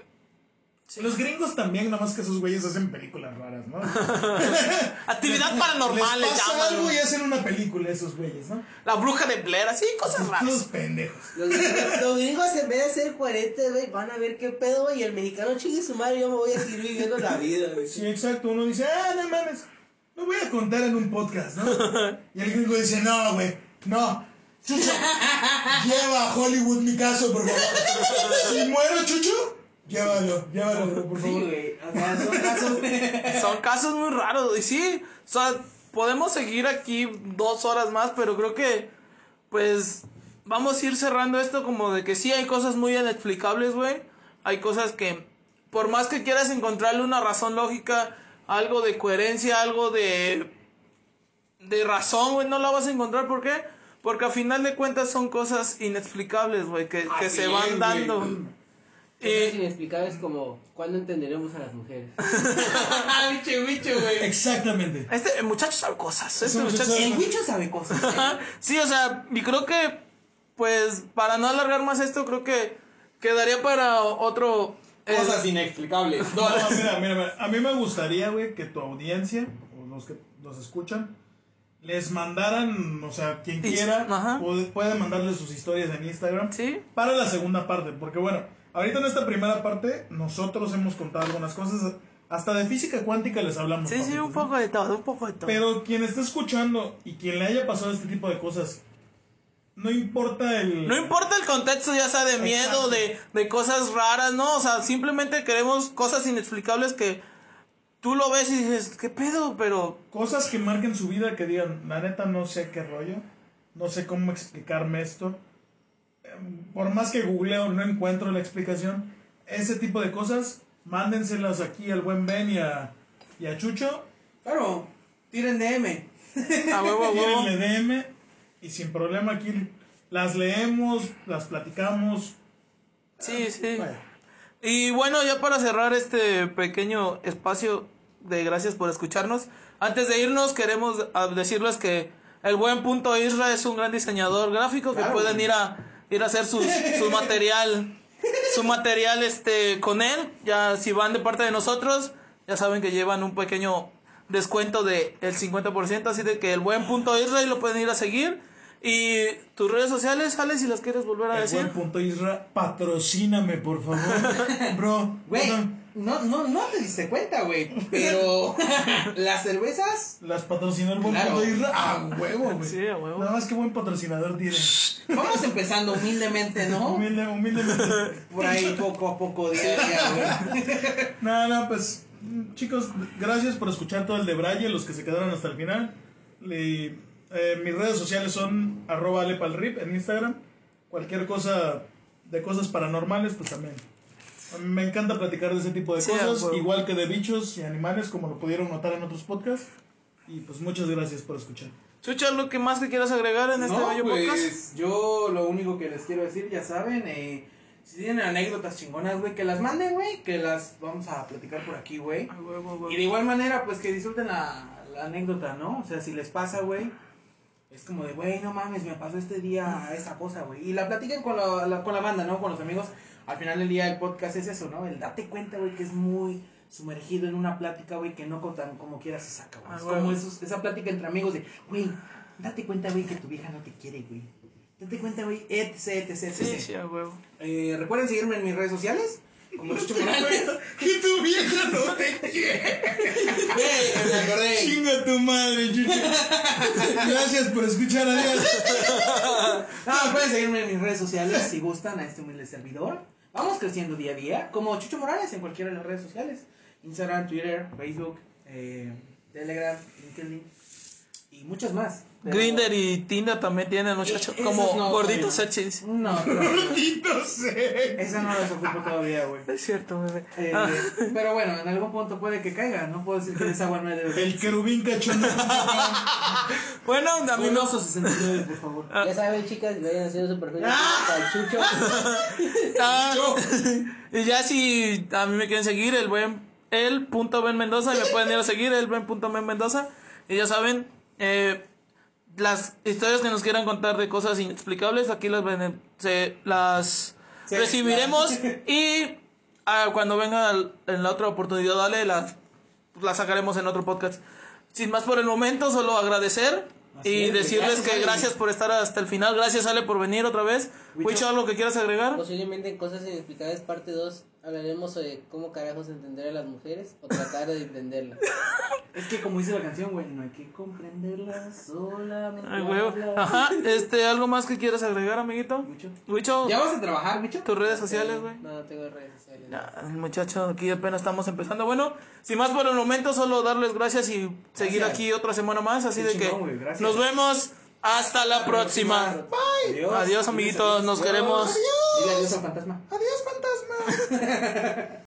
Los gringos también, nada más que esos güeyes hacen películas raras, ¿no? Actividad paranormal, Les pasa algo y hacen una película esos güeyes, ¿no? La bruja de Blair, así, cosas raras. pendejos. Los, gringos- los gringos en vez de ser coherentes, güey, van a ver qué pedo, güey, y el mexicano chingue su madre, yo me voy a seguir viviendo la vida, güey. Sí, exacto. Uno dice, ah, no mames, lo voy a contar en un podcast, ¿no? Y el gringo dice, no, güey, no. Chucho, lleva a Hollywood mi caso, por favor. Si muero, Chucho, llévalo, llévalo, por Sí, favor. güey, o sea, son casos... Son casos muy raros. Y sí, o sea, podemos seguir aquí dos horas más, pero creo que, pues, vamos a ir cerrando esto como de que sí hay cosas muy inexplicables, güey. Hay cosas que, por más que quieras encontrarle una razón lógica, algo de coherencia, algo de, de razón, güey, no la vas a encontrar. ¿Por qué? Porque a final de cuentas son cosas inexplicables, güey, que, que Así se van güey. dando. Es Y, inexplicable, es como, ¿cuándo entenderemos a las mujeres? bicho, bicho, güey. Exactamente. este muchacho sabe cosas. Este muchacho muchacho sabe El bicho sabe cosas. ¿eh? Sí, o sea, y creo que, pues, para no alargar más esto, creo que quedaría para otro... eh, Cosas inexplicables. No, mira, mira, mira, a mí me gustaría, güey, que tu audiencia, o los que los escuchan, les mandaran, o sea, quien quiera, puede, puede mandarle sus historias en Instagram Sí, para la segunda parte, porque bueno, ahorita en esta primera parte nosotros hemos contado algunas cosas, hasta de física cuántica les hablamos. sí, sí, un ¿no? poco de todo, un poco de todo. Pero quien esté escuchando y quien le haya pasado este tipo de cosas, no importa el... No importa el contexto, ya sea de miedo, de, de cosas raras, ¿no? O sea, simplemente queremos cosas inexplicables que tú lo ves y dices, ¿qué pedo? Pero Cosas que marquen su vida, que digan, la neta no sé qué rollo, no sé cómo explicarme esto. Por más que googleo, no encuentro la explicación. Ese tipo de cosas, mándenselas aquí al buen Ben y a, y a Chucho. Claro, tiren DM. a huevo, a huevo. Tírenle DM y sin problema aquí las leemos, las platicamos. Sí, sí. Vaya. Y bueno, ya para cerrar este pequeño espacio de gracias por escucharnos, antes de irnos queremos ah, decirles que el buen punto Isra es un gran diseñador gráfico que pueden ir a ir a hacer sus, su material su material este con él, ya si van de parte de nosotros, ya saben que llevan un pequeño descuento de el 50%, así de que el buen punto Isra y lo pueden ir a seguir y tus redes sociales, Alex, si las quieres volver a El decir. buen punto Isra, patrocíname por favor. Bro, Güey, bueno, no, no, no te diste cuenta, güey. Pero las cervezas. las patrocinó el buen Claro. A huevo, güey. Sí, a huevo. Nada más que buen patrocinador tiene. Vamos empezando humildemente, ¿no? Humilde, humildemente. Por ahí poco a poco, día a día, güey. Nada, nada, pues mm, chicos, gracias por escuchar todo el de Braille, los que se quedaron hasta el final. Y, eh, mis redes sociales son arroba alepalrip en Instagram. Cualquier cosa de cosas paranormales, pues también. Me encanta platicar de ese tipo de Sí, cosas, igual que de bichos y animales, como lo pudieron notar en otros podcasts. Y pues muchas gracias por escuchar. Chucha, ¿algo que más que quieras agregar en este No, bello podcast? pues yo lo único que les quiero decir, ya saben, eh, si tienen anécdotas chingonas, güey, que las manden, güey, que las vamos a platicar por aquí, güey. Y de igual manera, pues que disfruten la, la anécdota, ¿no? O sea, si les pasa, güey, es como de, güey, no mames, me pasó este día esa cosa, güey. Y la platiquen con la, la- con la banda, ¿no? Con los amigos. Al final del día el podcast es eso, ¿no? El date cuenta, güey, que es muy sumergido en una plática, güey, que no tan como quieras se saca, güey. Ah, es güey. como esos- esa plática entre amigos de, güey, date cuenta, güey, que tu vieja no te quiere, güey. Date cuenta, güey, etc, etc, etc. Sí, sí, a huevo. Eh, Recuerden seguirme en mis redes sociales, como Chucho. ¡Que tu vieja no te quiere! Güey, me acordé. ¡Chinga tu madre, Chucho! Gracias por escuchar, adiós. No, pueden seguirme en mis redes sociales si gustan a este humilde servidor. Vamos creciendo día a día, como Chucho Morales en cualquiera de las redes sociales. Instagram, Twitter, Facebook, eh, Telegram, LinkedIn y muchas más. Grinder y Tinder también tienen, muchachos. Eh, Como no, gorditos sexys. No, Maldito sea. esa no las ocupo todavía, güey. Es cierto, bebé. Eh, Ah, Pero bueno, en algún punto puede que caiga. No puedo decir que esa agua no es de. El querubín cachondo. bueno, a mí no. Goloso 69, por favor. Ya saben, chicas, vayan haciendo su perfil ¡Ah! chucho. Ah, y ya si a mí me quieren seguir, el buen el punto Ben Mendoza, y me pueden ir a seguir, el buen punto Ben Mendoza. Y ya saben, eh, las historias que nos quieran contar de cosas inexplicables, aquí las se, las Sí, recibiremos y ah, cuando venga en la otra oportunidad, dale, la, la sacaremos en otro podcast. Sin más por el momento, solo agradecer Así y es, decirles Gracias, que Ale. gracias por estar hasta el final. Gracias, Ale, por venir otra vez. Huicho, ¿algo que quieras agregar? Posiblemente en Cosas Inexplicables parte 2 hablaremos sobre cómo carajos entender a las mujeres o tratar de entenderlas. Es que como dice la canción, güey, no hay que comprenderla solamente. Ay, hablar. Ajá, este, ¿algo más que quieras agregar, amiguito? Mucho. ¿Ya vas a trabajar, bicho? tus redes sociales, güey. No, no tengo redes sociales. Ya, muchacho, aquí apenas estamos empezando. Bueno, sin más por el momento, solo darles gracias y seguir Gracias. aquí otra semana más. Así Qué de chingón, que güey, nos vemos hasta la próxima. Adiós. Adiós, amiguitos, nos queremos. Dile adiós al fantasma. Adiós, fantasma.